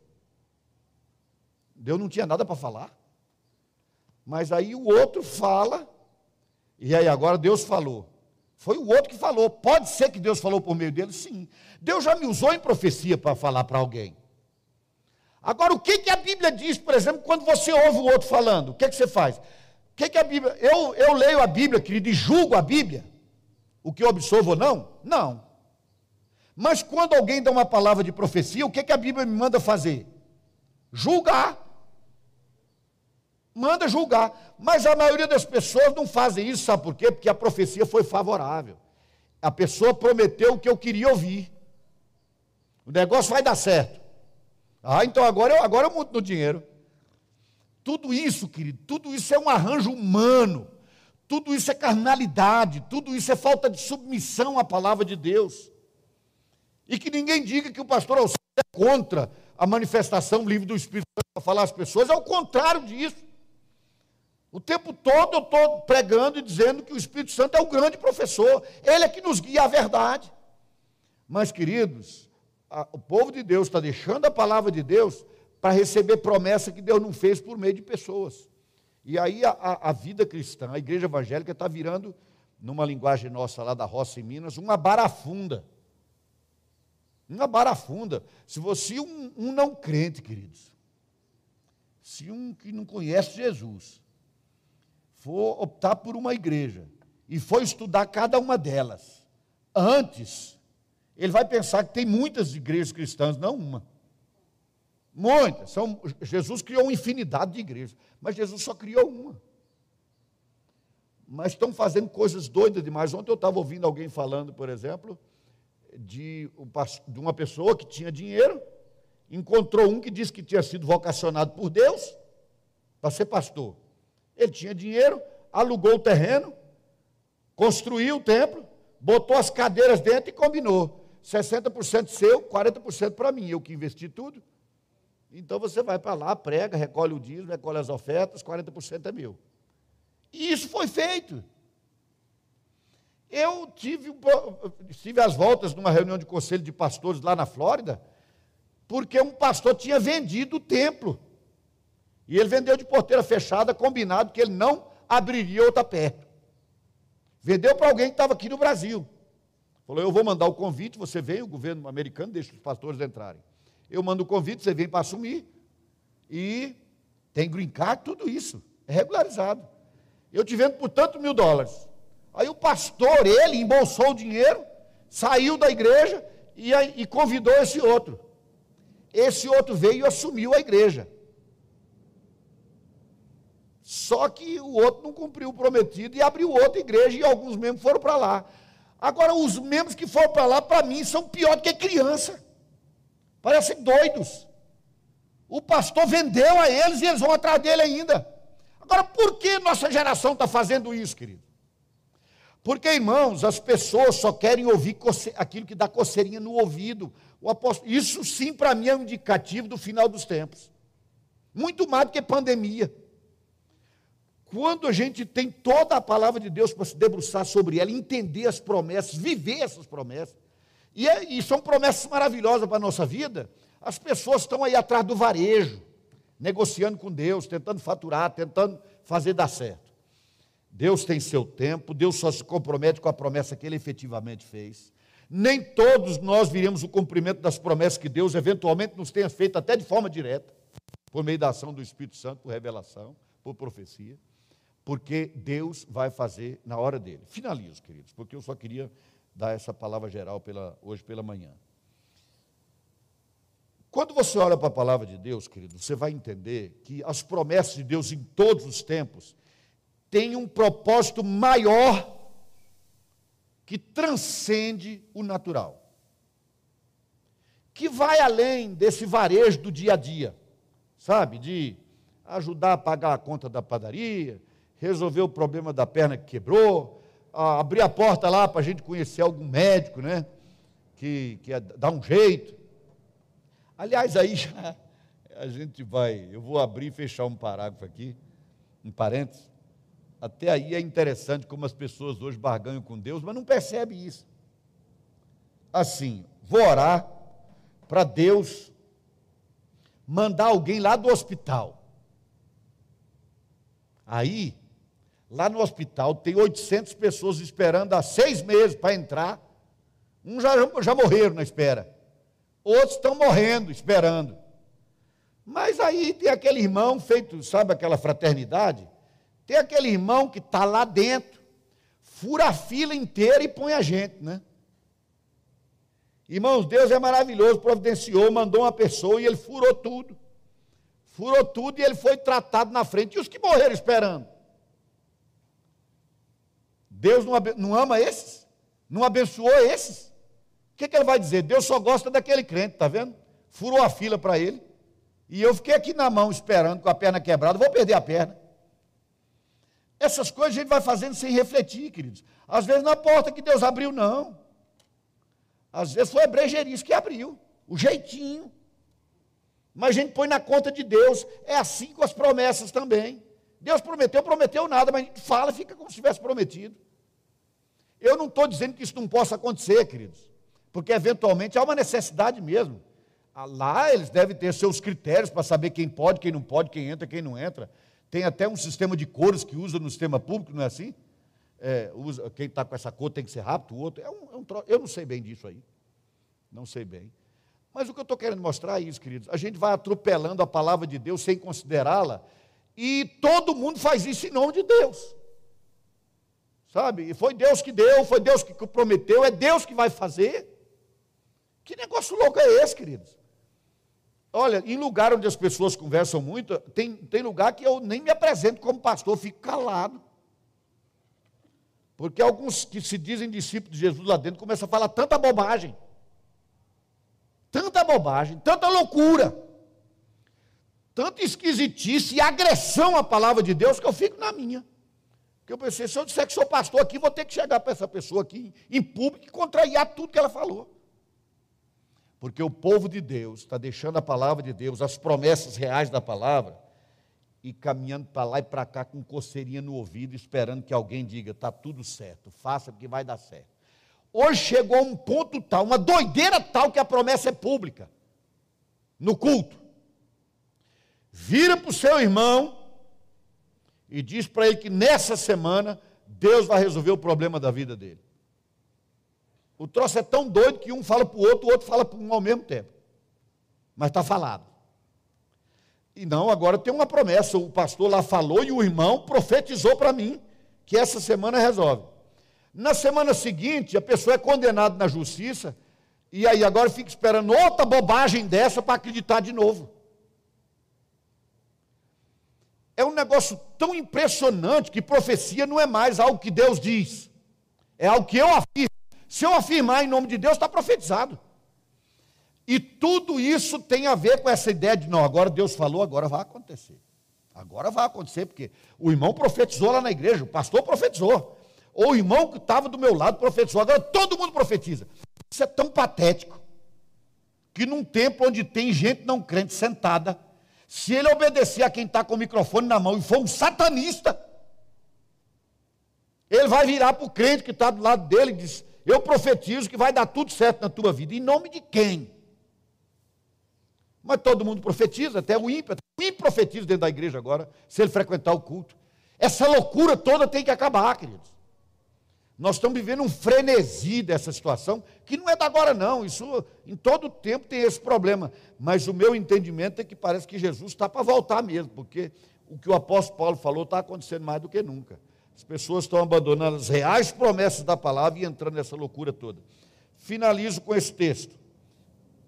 Deus não tinha nada para falar. Mas aí o outro fala, e aí agora Deus falou. Foi o outro que falou. Pode ser que Deus falou por meio dele? Sim. Deus já me usou em profecia para falar para alguém. Agora, o que, que a Bíblia diz, por exemplo, quando você ouve o outro falando? O que, que você faz? Que, que a Bíblia. Eu, eu leio a Bíblia, querido, e julgo a Bíblia. O que eu absolvo ou não? Não. Mas quando alguém dá uma palavra de profecia, o que, que a Bíblia me manda fazer? Julgar. Manda julgar. Mas a maioria das pessoas não fazem isso, sabe por quê? Porque a profecia foi favorável. A pessoa prometeu o que eu queria ouvir. O negócio vai dar certo. Ah, então agora eu, agora eu monto no dinheiro. Tudo isso, querido, tudo isso é um arranjo humano. Tudo isso é carnalidade, tudo isso é falta de submissão à palavra de Deus. E que ninguém diga que o pastor Alceu é contra a manifestação livre do Espírito Santo para falar às pessoas, é o contrário disso. O tempo todo eu estou pregando e dizendo que o Espírito Santo é o grande professor, ele é que nos guia à verdade. Mas, queridos, a, o povo de Deus está deixando a palavra de Deus para receber promessa que Deus não fez por meio de pessoas. E aí a, a, vida cristã, a igreja evangélica está virando, numa linguagem nossa lá da roça em Minas, uma barafunda. Uma barafunda. Se você, um, um não crente, queridos, se um que não conhece Jesus, for optar por uma igreja e for estudar cada uma delas, antes, ele vai pensar que tem muitas igrejas cristãs, não uma. Muitas. São, Jesus criou uma infinidade de igrejas, mas Jesus só criou uma. Mas estão fazendo coisas doidas demais. Ontem eu estava ouvindo alguém falando, por exemplo, de, de uma pessoa que tinha dinheiro, encontrou um que disse que tinha sido vocacionado por Deus para ser pastor. Ele tinha dinheiro, alugou o terreno, construiu o templo, botou as cadeiras dentro e combinou. 60% seu, 40% para mim, eu que investi tudo. Então você vai para lá, prega, recolhe o dízimo, recolhe as ofertas, 40% é meu. E isso foi feito. Eu tive, tive as voltas numa reunião de conselho de pastores lá na Flórida, porque um pastor tinha vendido o templo. E ele vendeu de porteira fechada, combinado que ele não abriria outra perto. Vendeu para alguém que estava aqui no Brasil. Falou: Eu vou mandar o convite, você vem, o governo americano deixa os pastores entrarem. Eu mando o convite, você vem para assumir. E tem green card, tudo isso. É regularizado. Eu te vendo por tanto mil dólares. Aí o pastor, ele embolsou o dinheiro, saiu da igreja e, e convidou esse outro. Esse outro veio e assumiu a igreja. Só que o outro não cumpriu o prometido e abriu outra igreja e alguns membros foram para lá. Agora, os membros que foram para lá, para mim, são pior do que criança. Parecem doidos. O pastor vendeu a eles e eles vão atrás dele ainda. Agora, por que nossa geração está fazendo isso, querido? Porque, irmãos, as pessoas só querem ouvir aquilo que dá coceirinha no ouvido. Apóstolo, isso sim, para mim, é um indicativo do final dos tempos. Muito mais do que pandemia. Quando a gente tem toda a palavra de Deus para se debruçar sobre ela, entender as promessas, viver essas promessas, e, é, e são promessas maravilhosas para a nossa vida, as pessoas estão aí atrás do varejo, negociando com Deus, tentando faturar, tentando fazer dar certo. Deus tem seu tempo, Deus só se compromete com a promessa que ele efetivamente fez. Nem todos nós viremos o cumprimento das promessas que Deus eventualmente nos tenha feito, até de forma direta, por meio da ação do Espírito Santo, por revelação, por profecia, porque Deus vai fazer na hora dele. Finalizo, queridos, porque eu só queria dar essa palavra geral pela, hoje pela manhã. Quando você olha para a palavra de Deus, querido, você vai entender que as promessas de Deus em todos os tempos têm um propósito maior que transcende o natural, que vai além desse varejo do dia a dia, sabe? De ajudar a pagar a conta da padaria, resolver o problema da perna que quebrou, abrir a porta lá para a gente conhecer algum médico, né? Que, que dá um jeito. Aliás, aí já a gente vai, eu vou abrir e fechar um parágrafo aqui, um parênteses. Até aí é interessante como as pessoas hoje barganham com Deus, mas não percebe isso. Assim, vou orar para Deus mandar alguém lá do hospital. Aí, lá no hospital, tem 800 pessoas esperando há seis meses para entrar. Uns já, já morreram na espera. Outros estão morrendo, esperando. Mas aí tem aquele irmão feito, sabe aquela fraternidade? Tem aquele irmão que está lá dentro, fura a fila inteira e põe a gente, né? Irmãos, Deus é maravilhoso, providenciou, mandou uma pessoa e ele furou tudo. Furou tudo e ele foi tratado na frente. E os que morreram esperando? Deus não, não ama esses? Não abençoou esses? O que, que ele vai dizer? Deus só gosta daquele crente, está vendo? Furou a fila para ele. E eu fiquei aqui na mão esperando com a perna quebrada, vou perder a perna. Essas coisas a gente vai fazendo sem refletir, queridos. Às vezes na porta que Deus abriu, não. Às vezes foi a brejerice que abriu, o jeitinho. Mas a gente põe na conta de Deus. É assim com as promessas também. Deus prometeu, prometeu nada, mas a gente fala, fica como se tivesse prometido. Eu não estou dizendo que isso não possa acontecer, queridos, porque eventualmente há uma necessidade mesmo. Ah, lá eles devem ter seus critérios para saber quem pode, quem não pode, quem entra, quem não entra. Tem até um sistema de cores que usa no sistema público, não é assim? É, usa, quem está com essa cor tem que ser rápido, o outro. É um, é um tro... Eu não sei bem disso aí. Não sei bem. Mas o que eu estou querendo mostrar é isso, queridos. A gente vai atropelando a palavra de Deus sem considerá-la, e todo mundo faz isso em nome de Deus. Sabe? E foi Deus que deu, foi Deus que prometeu, é Deus que vai fazer. Que negócio louco é esse, queridos? Olha, em lugar onde as pessoas conversam muito, tem, tem lugar que eu nem me apresento como pastor, fico calado. Porque alguns que se dizem discípulos de Jesus lá dentro começam a falar tanta bobagem. Tanta bobagem, tanta loucura. Tanta esquisitice e agressão à palavra de Deus que eu fico na minha. Porque eu pensei, se eu disser que sou pastor aqui, vou ter que chegar para essa pessoa aqui em público e contrariar tudo que ela falou. Porque o povo de Deus está deixando a palavra de Deus, as promessas reais da palavra, e caminhando para lá e para cá com coceirinha no ouvido, esperando que alguém diga: está tudo certo, faça porque vai dar certo. Hoje chegou a um ponto tal, uma doideira tal, que a promessa é pública, no culto. Vira para o seu irmão e diz para ele que nessa semana Deus vai resolver o problema da vida dele. O troço é tão doido que um fala para o outro, o outro fala para um ao mesmo tempo. Mas está falado. E não, agora tem uma promessa. O pastor lá falou e o irmão profetizou para mim que essa semana resolve. Na semana seguinte, a pessoa é condenada na justiça, e aí agora fica esperando outra bobagem dessa para acreditar de novo. É um negócio tão impressionante que profecia não é mais algo que Deus diz, é algo que eu afirmo. Se eu afirmar em nome de Deus, está profetizado. E tudo isso tem a ver com essa ideia de, não, agora Deus falou, agora vai acontecer. Agora vai acontecer, porque o irmão profetizou lá na igreja, o pastor profetizou. Ou o irmão que estava do meu lado profetizou, agora todo mundo profetiza. Isso é tão patético, que num tempo onde tem gente não crente sentada, se ele obedecer a quem está com o microfone na mão e for um satanista, ele vai virar para o crente que está do lado dele e diz: eu profetizo que vai dar tudo certo na tua vida. Em nome de quem? Mas todo mundo profetiza, até o ímpio. O ímpio profetiza dentro da igreja agora, se ele frequentar o culto. Essa loucura toda tem que acabar, queridos. Nós estamos vivendo um frenesi dessa situação, que não é da agora, não. Isso, em todo tempo, tem esse problema. Mas o meu entendimento é que parece que Jesus está para voltar mesmo, porque o que o apóstolo Paulo falou está acontecendo mais do que nunca. As pessoas estão abandonando as reais promessas da palavra e entrando nessa loucura toda. Finalizo com esse texto.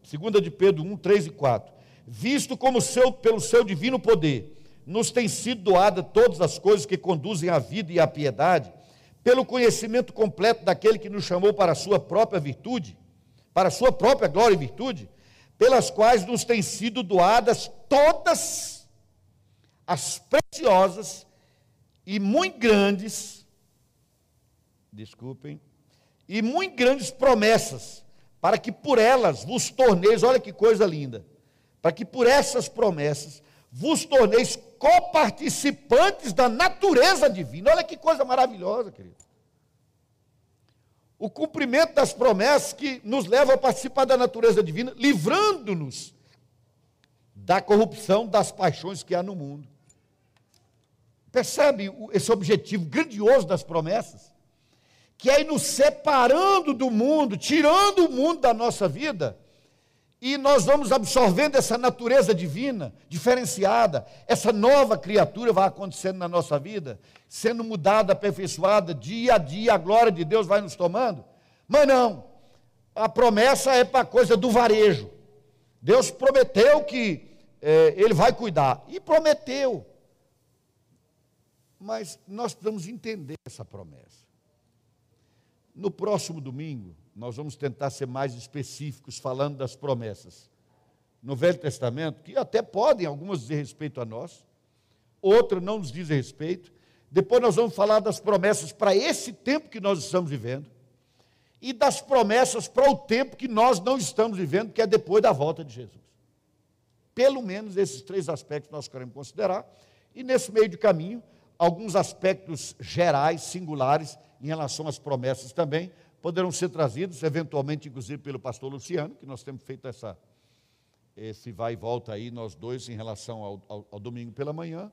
2 de Pedro 1, 3 e 4. Visto como seu, pelo seu divino poder nos têm sido doadas todas as coisas que conduzem à vida e à piedade, pelo conhecimento completo daquele que nos chamou para a sua própria virtude, para a sua própria glória e virtude, pelas quais nos têm sido doadas todas as preciosas e muito grandes, desculpem, e muito grandes promessas, para que por elas vos torneis, olha que coisa linda, para que por essas promessas vos torneis coparticipantes da natureza divina. Olha que coisa maravilhosa, querido. O cumprimento das promessas que nos leva a participar da natureza divina, livrando-nos da corrupção das paixões que há no mundo. Percebe esse objetivo grandioso das promessas? Que é ir nos separando do mundo, tirando o mundo da nossa vida e nós vamos absorvendo essa natureza divina, diferenciada, essa nova criatura vai acontecendo na nossa vida, sendo mudada, aperfeiçoada, dia a dia, a glória de Deus vai nos tomando. Mas não, a promessa é para a coisa do varejo. Deus prometeu que é, Ele vai cuidar, e prometeu. Mas nós precisamos entender essa promessa. No próximo domingo, nós vamos tentar ser mais específicos falando das promessas no Velho Testamento, que até podem, algumas dizer respeito a nós, outras não nos dizem respeito. Depois nós vamos falar das promessas para esse tempo que nós estamos vivendo e das promessas para o tempo que nós não estamos vivendo, que é depois da volta de Jesus. Pelo menos esses três aspectos nós queremos considerar, e nesse meio de caminho, alguns aspectos gerais, singulares, em relação às promessas também, poderão ser trazidos, eventualmente, inclusive, pelo pastor Luciano, que nós temos feito essa, esse vai e volta aí, nós dois, em relação ao, ao, ao domingo pela manhã.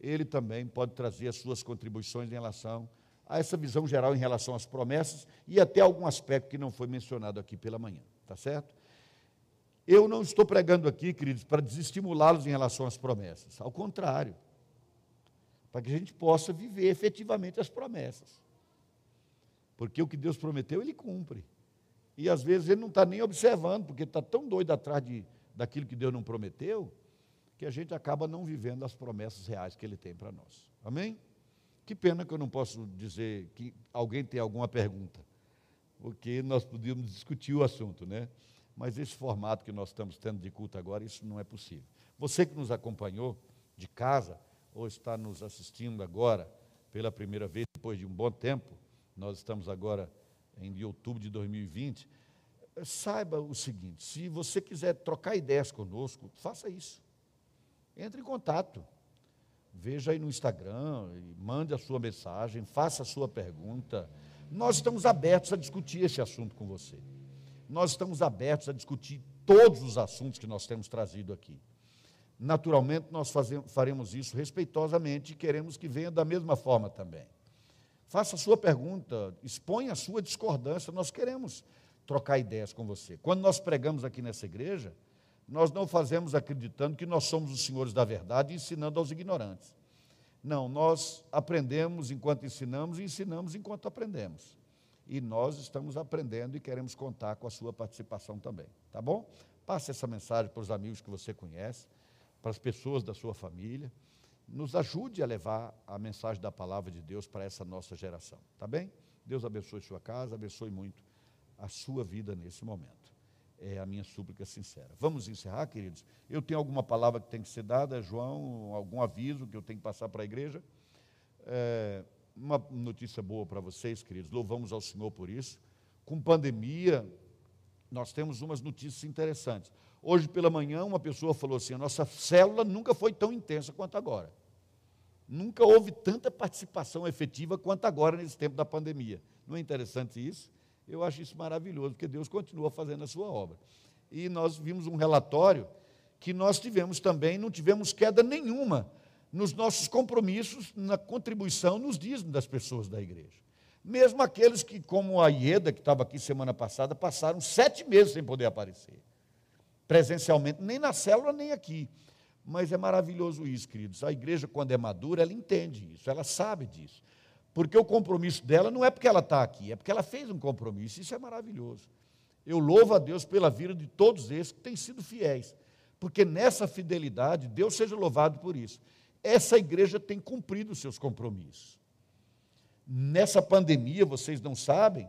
Ele também pode trazer as suas contribuições em relação a essa visão geral em relação às promessas e até algum aspecto que não foi mencionado aqui pela manhã, tá certo? Eu não estou pregando aqui, queridos, para desestimulá-los em relação às promessas, ao contrário, para que a gente possa viver efetivamente as promessas. Porque o que Deus prometeu, Ele cumpre. E às vezes ele não está nem observando, porque está tão doido atrás de, daquilo que Deus não prometeu, que a gente acaba não vivendo as promessas reais que Ele tem para nós. Amém? Que pena que eu não posso dizer que alguém tem alguma pergunta, porque nós podíamos discutir o assunto, né? Mas esse formato que nós estamos tendo de culto agora, isso não é possível. Você que nos acompanhou de casa, ou está nos assistindo agora pela primeira vez, depois de um bom tempo, nós estamos agora em outubro de 2020, saiba o seguinte: se você quiser trocar ideias conosco, faça isso. Entre em contato. Veja aí no Instagram, mande a sua mensagem, faça a sua pergunta. Nós estamos abertos a discutir esse assunto com você. Nós estamos abertos a discutir todos os assuntos que nós temos trazido aqui. Naturalmente, nós fazemos, faremos isso respeitosamente e queremos que venha da mesma forma também. Faça a sua pergunta, exponha a sua discordância. Nós queremos trocar ideias com você. Quando nós pregamos aqui nessa igreja, nós não fazemos acreditando que nós somos os senhores da verdade ensinando aos ignorantes. Não, nós aprendemos enquanto ensinamos e ensinamos enquanto aprendemos. E nós estamos aprendendo e queremos contar com a sua participação também, tá bom? Passe essa mensagem para os amigos que você conhece, para as pessoas da sua família nos ajude a levar a mensagem da palavra de Deus para essa nossa geração, tá bem? Deus abençoe sua casa, abençoe muito a sua vida nesse momento. É a minha súplica sincera. Vamos encerrar, queridos? Eu tenho alguma palavra que tem que ser dada, João, algum aviso que eu tenho que passar para a igreja? É, uma notícia boa para vocês, queridos, louvamos ao Senhor por isso. Com pandemia, nós temos umas notícias interessantes. Hoje pela manhã, uma pessoa falou assim: a nossa célula nunca foi tão intensa quanto agora. Nunca houve tanta participação efetiva quanto agora nesse tempo da pandemia. Não é interessante isso? Eu acho isso maravilhoso, porque Deus continua fazendo a sua obra. E nós vimos um relatório que nós tivemos também, não tivemos queda nenhuma nos nossos compromissos, na contribuição, nos dízimos das pessoas da igreja. Mesmo aqueles que, como a Ieda, que estava aqui semana passada, passaram sete meses sem poder aparecer presencialmente, nem na célula, nem aqui. Mas é maravilhoso isso, queridos. A igreja, quando é madura, ela entende isso, ela sabe disso. Porque o compromisso dela não é porque ela está aqui, é porque ela fez um compromisso. Isso é maravilhoso. Eu louvo a Deus pela vida de todos esses que têm sido fiéis. Porque nessa fidelidade, Deus seja louvado por isso. Essa igreja tem cumprido os seus compromissos. Nessa pandemia, vocês não sabem,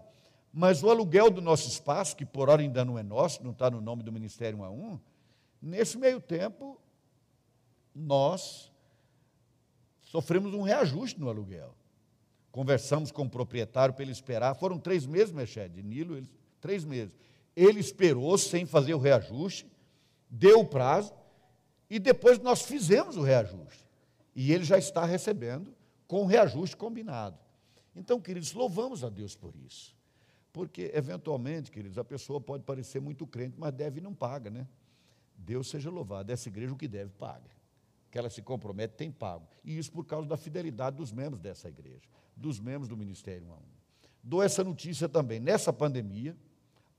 mas o aluguel do nosso espaço, que por hora ainda não é nosso, não está no nome do Ministério 1 a 1, nesse meio tempo, nós sofremos um reajuste no aluguel. Conversamos com o proprietário para ele esperar, foram três meses, Mexé, de Nilo, eles, três meses. Ele esperou sem fazer o reajuste, deu o prazo, e depois nós fizemos o reajuste. E ele já está recebendo com o reajuste combinado. Então, queridos, louvamos a Deus por isso. Porque, eventualmente, queridos, a pessoa pode parecer muito crente, mas deve e não paga, né? Deus seja louvado. Essa igreja, o que deve, paga. Que ela se compromete, tem pago. E isso por causa da fidelidade dos membros dessa igreja, dos membros do Ministério 1 a 1. Dou essa notícia também. Nessa pandemia,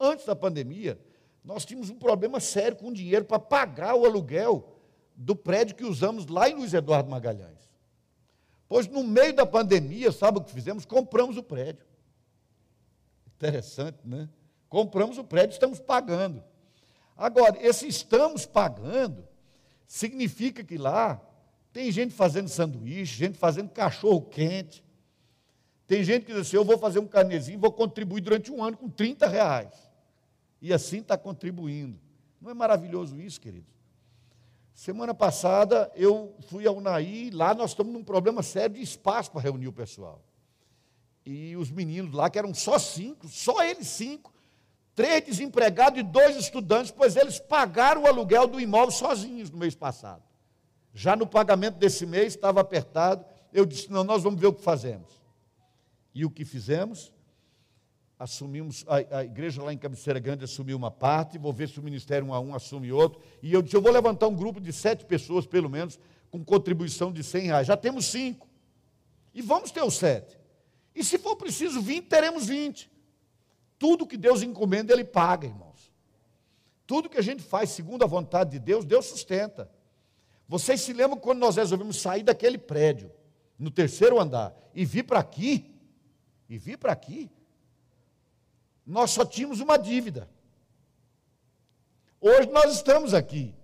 antes da pandemia, nós tínhamos um problema sério com o dinheiro para pagar o aluguel do prédio que usamos lá em Luiz Eduardo Magalhães. Pois no meio da pandemia, sabe o que fizemos? Compramos o prédio. Interessante, né? Compramos o prédio, estamos pagando. Agora, esse estamos pagando significa que lá tem gente fazendo sanduíche, gente fazendo cachorro quente. Tem gente que diz assim: eu vou fazer um carnezinho, vou contribuir durante um ano com 30 reais. E assim está contribuindo. Não é maravilhoso isso, queridos? Semana passada eu fui ao Unaí, lá nós estamos num problema sério de espaço para reunir o pessoal. E os meninos lá, que eram só cinco, só eles cinco, três desempregados e dois estudantes, pois eles pagaram o aluguel do imóvel sozinhos no mês passado. Já no pagamento desse mês estava apertado, eu disse: não, nós vamos ver o que fazemos. E o que fizemos? assumimos, a, a, igreja lá em Cabeceira Grande assumiu uma parte, vou ver se o ministério um a um assume outro, e eu disse, eu vou levantar um grupo de sete pessoas, pelo menos, com contribuição de cem reais, já temos cinco, e vamos ter os sete, e se for preciso vinte, teremos vinte, tudo que Deus encomenda, Ele paga, irmãos, tudo que a gente faz segundo a vontade de Deus, Deus sustenta, vocês se lembram quando nós resolvemos sair daquele prédio, no terceiro andar, e vir para aqui, e vir para aqui, nós só tínhamos uma dívida. Hoje nós estamos aqui.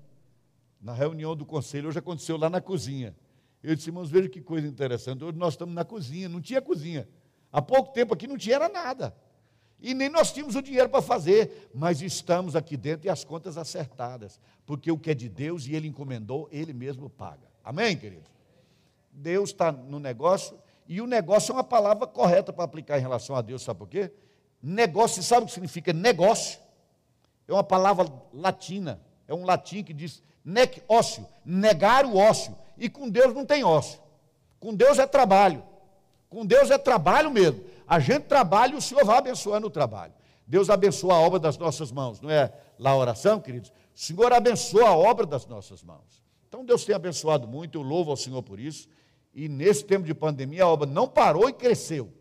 Na reunião do conselho, hoje aconteceu lá na cozinha. Eu disse, irmãos, veja que coisa interessante. Hoje nós estamos na cozinha, não tinha cozinha. Há pouco tempo aqui não tinha nada. E nem nós tínhamos o dinheiro para fazer, mas estamos aqui dentro e as contas acertadas, porque o que é de Deus e Ele encomendou, Ele mesmo paga. Amém, queridos? Deus está no negócio, e o negócio é uma palavra correta para aplicar em relação a Deus, sabe por quê? Negócio, sabe o que significa negócio? É uma palavra latina, é um latim que diz nec ócio, negar o ócio. E com Deus não tem ócio. Com Deus é trabalho. Com Deus é trabalho mesmo. A gente trabalha e o Senhor vai abençoando o trabalho. Deus abençoa a obra das nossas mãos, não é lá a oração, queridos? O Senhor abençoa a obra das nossas mãos. Então Deus tem abençoado muito, eu louvo ao Senhor por isso. E nesse tempo de pandemia a obra não parou e cresceu.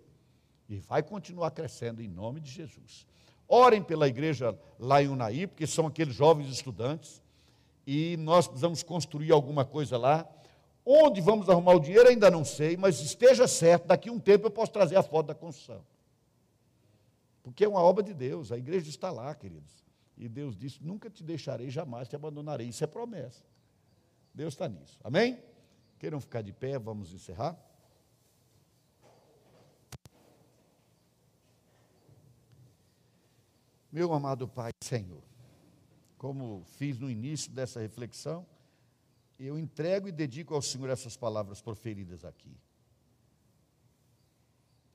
E vai continuar crescendo em nome de Jesus. Orem pela igreja lá em Unaí, porque são aqueles jovens estudantes, e nós precisamos construir alguma coisa lá. Onde vamos arrumar o dinheiro, ainda não sei, mas esteja certo, daqui a um tempo eu posso trazer a foto da construção. Porque é uma obra de Deus, a igreja está lá, queridos. E Deus disse: Nunca te deixarei, jamais te abandonarei. Isso é promessa. Deus está nisso. Amém? Queiram ficar de pé, vamos encerrar. Meu amado Pai Senhor, como fiz no início dessa reflexão, eu entrego e dedico ao Senhor essas palavras proferidas aqui.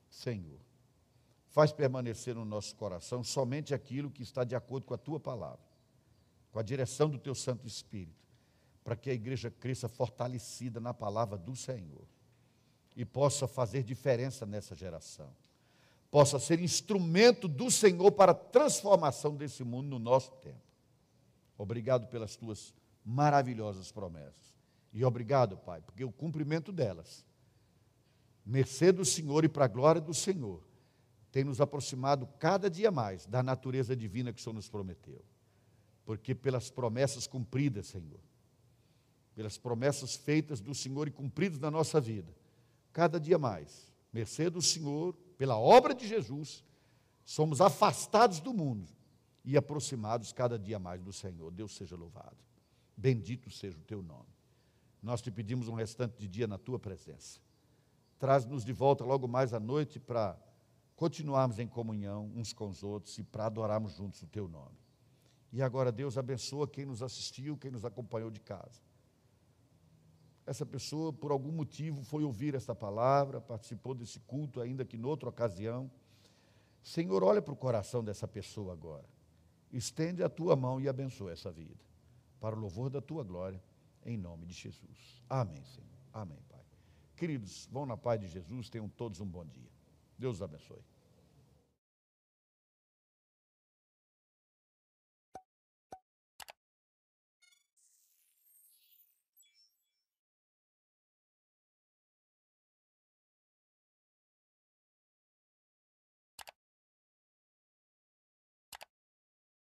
Senhor, faz permanecer no nosso coração somente aquilo que está de acordo com a tua palavra, com a direção do teu Santo Espírito, para que a igreja cresça fortalecida na palavra do Senhor e possa fazer diferença nessa geração possa ser instrumento do Senhor para a transformação desse mundo no nosso tempo. Obrigado pelas tuas maravilhosas promessas. E obrigado, Pai, porque o cumprimento delas, mercê do Senhor e para a glória do Senhor, tem nos aproximado cada dia mais da natureza divina que o Senhor nos prometeu. Porque pelas promessas cumpridas, Senhor, pelas promessas feitas do Senhor e cumpridas na nossa vida, cada dia mais, mercê do Senhor pela obra de Jesus, somos afastados do mundo e aproximados cada dia mais do Senhor. Deus seja louvado. Bendito seja o teu nome. Nós te pedimos um restante de dia na tua presença. Traz-nos de volta logo mais à noite para continuarmos em comunhão uns com os outros e para adorarmos juntos o teu nome. E agora, Deus abençoa quem nos assistiu, quem nos acompanhou de casa. Essa pessoa, por algum motivo, foi ouvir esta palavra, participou desse culto, ainda que noutra ocasião. Senhor, olha para o coração dessa pessoa agora. Estende a tua mão e abençoa essa vida, para o louvor da tua glória, em nome de Jesus. Amém, Senhor. Amém, Pai. Queridos, vão na paz de Jesus, tenham todos um bom dia. Deus os abençoe.